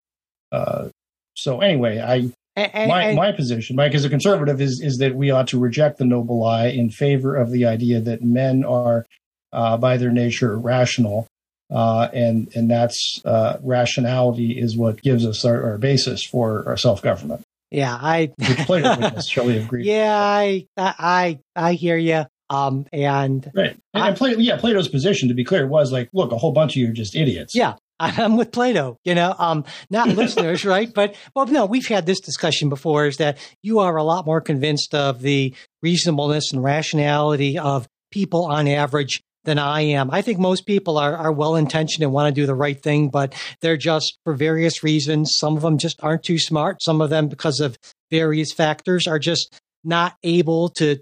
so anyway, I And- my and- my position, Mike, as a conservative, is is that we ought to reject the noble lie in favor of the idea that men are, uh, by their nature, rational, uh, and and that's uh, rationality is what gives us our, our basis for our self government. yeah, I. Which Plato wouldn't necessarily agree. <laughs> Yeah, I, I, I hear you. Um, and Right. And, and Plato, yeah, Plato's position, to be clear, was like, look, a whole bunch of you are just idiots. Yeah. <laughs> I'm with Plato, you know, um, not <laughs> listeners, right? But, well, no, we've had this discussion before is that you are a lot more convinced of the reasonableness and rationality of people on average than I am. I think most people are, are well intentioned and want to do the right thing, but they're just for various reasons. Some of them just aren't too smart. Some of them, because of various factors, are just not able to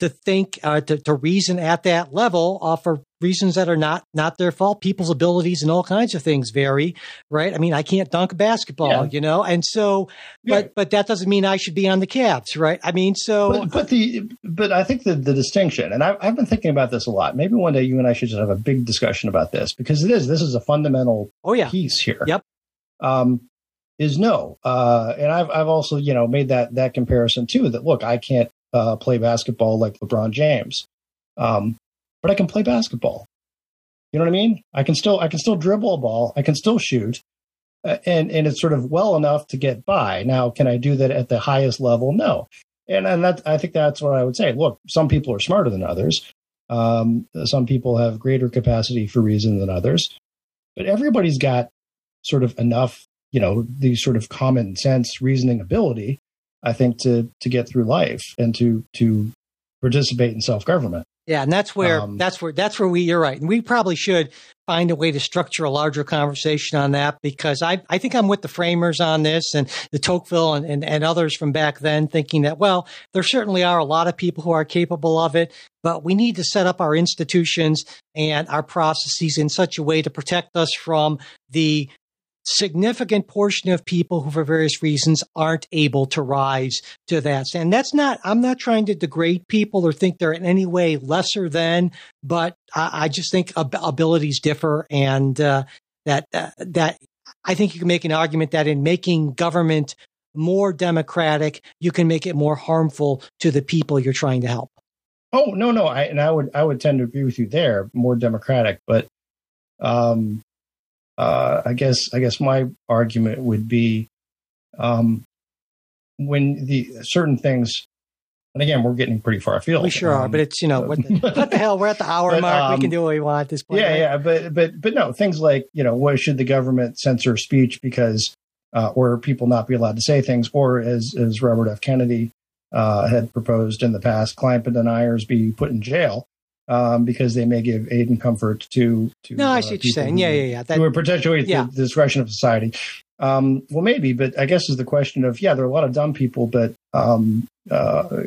to think uh, to, to reason at that level uh, for reasons that are not not their fault people's abilities and all kinds of things vary right i mean i can't dunk a basketball Yeah. you know and so but Yeah. but that doesn't mean i should be on the Cavs, right i mean so But, but the but I think the, the distinction, and I've, I've been thinking about this a lot. Maybe one day you and I should just have a big discussion about this because it is this is a fundamental oh yeah piece here. Yep. Um, is no, uh, and I've I've also you know made that that comparison too. That look, I can't uh, play basketball like LeBron James, um, but I can play basketball. You know what I mean? I can still I can still dribble a ball. I can still shoot, uh, and and it's sort of well enough to get by. Now, can I do that at the highest level? No. And and that I think that's what I would say. Look, some people are smarter than others. Um, some people have greater capacity for reason than others. but everybody's got sort of enough, you know, the sort of common sense reasoning ability, I think, to to get through life and to to participate in self government. Yeah, and that's where Um, that's where that's where we you're right. And we probably should find a way to structure a larger conversation on that because I I think I'm with the framers on this and the Tocqueville and, and, and others from back then thinking that well, there certainly are a lot of people who are capable of it, but we need to set up our institutions and our processes in such a way to protect us from the significant portion of people who for various reasons aren't able to rise to that and that's not i'm not trying to degrade people or think they're in any way lesser than but i, I just think ab- abilities differ and uh, that uh, that i think you can make an argument that in making government more democratic you can make it more harmful to the people you're trying to help. Oh no, no, I and I would I would tend to agree with you there, more democratic, but um, uh, I guess I guess my argument would be um, when the certain things, and again, we're getting pretty far afield. we sure are um, but it's you know what the, what the hell we're at the hour <laughs> But, mark we um, can do what we want at this point yeah, right? yeah, but but but no, things like you know, what should the government censor speech because uh, or people not be allowed to say things, or as as Robert F. Kennedy uh, had proposed in the past, climate deniers be put in jail um, because they may give aid and comfort to to. no i uh, see what you're saying who- yeah yeah yeah that, who perpetuate Yeah. the discretion of society. Um, well, maybe, but I guess is the question of yeah, there are a lot of dumb people, but um, uh,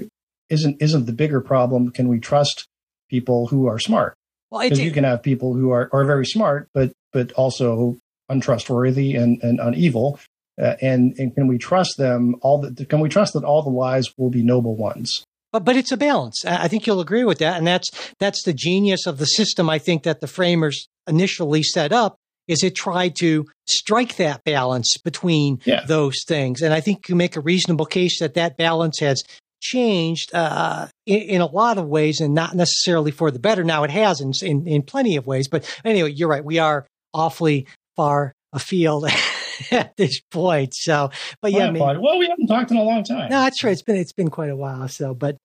isn't isn't the bigger problem? Can we trust people who are smart? well because you can have people who are, are very smart, but but also untrustworthy and and unevil. Uh, and and can we trust them? All the, can we trust that all the lies will be noble ones? But but it's a balance. I think you'll agree with that, and that's that's the genius of the system. I think that the framers initially set up is it tried to strike that balance between Yeah. those things, and I think you make a reasonable case that that balance has changed uh, in, in a lot of ways, and not necessarily for the better. Now it has in, in in plenty of ways, but anyway, you're right. We are awfully far afield <laughs> <laughs> at this point. So, but yeah, My I mean, well, we haven't talked in a long time. no, that's right. It's been it's been quite a while. So, but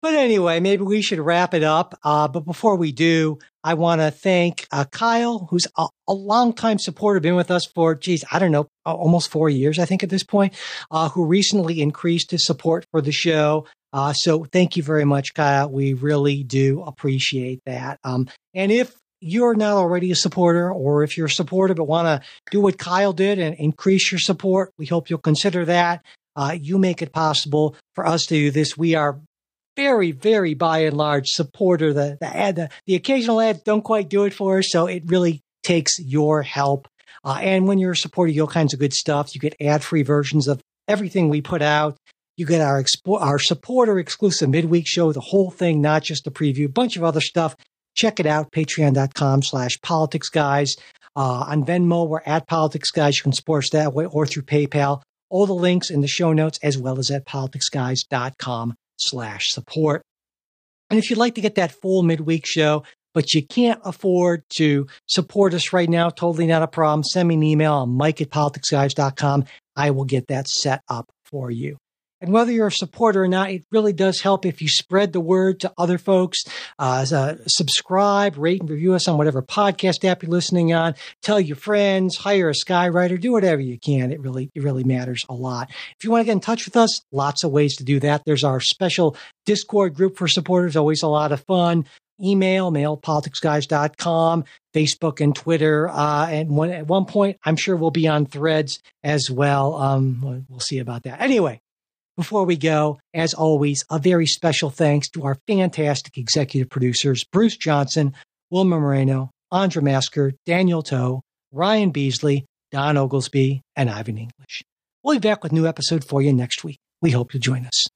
but anyway, maybe we should wrap it up. Uh, but before we do, I want to thank uh, Kyle, who's a, a longtime supporter, been with us for geez, I don't know, almost four years, I think at this point. Uh, who recently increased his support for the show. Uh, so thank you very much, Kyle. We really do appreciate that. Um, and if you're not already a supporter, or if you're a supporter but want to do what Kyle did and increase your support, we hope you'll consider that. Uh, you make it possible for us to do this. We are very, very by and large supporter. The the ad, the, the occasional ads don't quite do it for us, so it really takes your help. Uh, and when you're a supporter, you get all kinds of good stuff. You get ad free versions of everything we put out. You get our expo- our supporter exclusive midweek show, the whole thing, not just the preview, a bunch of other stuff. Check it out, patreon.com slash politics guys. Uh, on Venmo, we're at politics guys. You can support us that way or through PayPal. All the links in the show notes, as well as at politicsguys.com slash support. And if you'd like to get that full midweek show, but you can't afford to support us right now, totally not a problem. Send me an email on mike at politicsguys.com. I will get that set up for you. And whether you're a supporter or not, it really does help if you spread the word to other folks. Uh, uh, subscribe, rate, and review us on whatever podcast app you're listening on. Tell your friends, hire a skywriter, do whatever you can. It really, it really matters a lot. If you want to get in touch with us, lots of ways to do that. There's our special Discord group for supporters, always a lot of fun. Email, mailpoliticsguys.com, Facebook and Twitter. Uh, and one, at one point, I'm sure we'll be on threads as well. Um, we'll- we'll see about that. Anyway, before we go, as always, a very special thanks to our fantastic executive producers, Bruce Johnson, Wilma Moreno, Andra Masker, Daniel Toe, Ryan Beasley, Don Oglesby, and Ivan English. We'll be back with new episode for you next week. We hope you'll join us.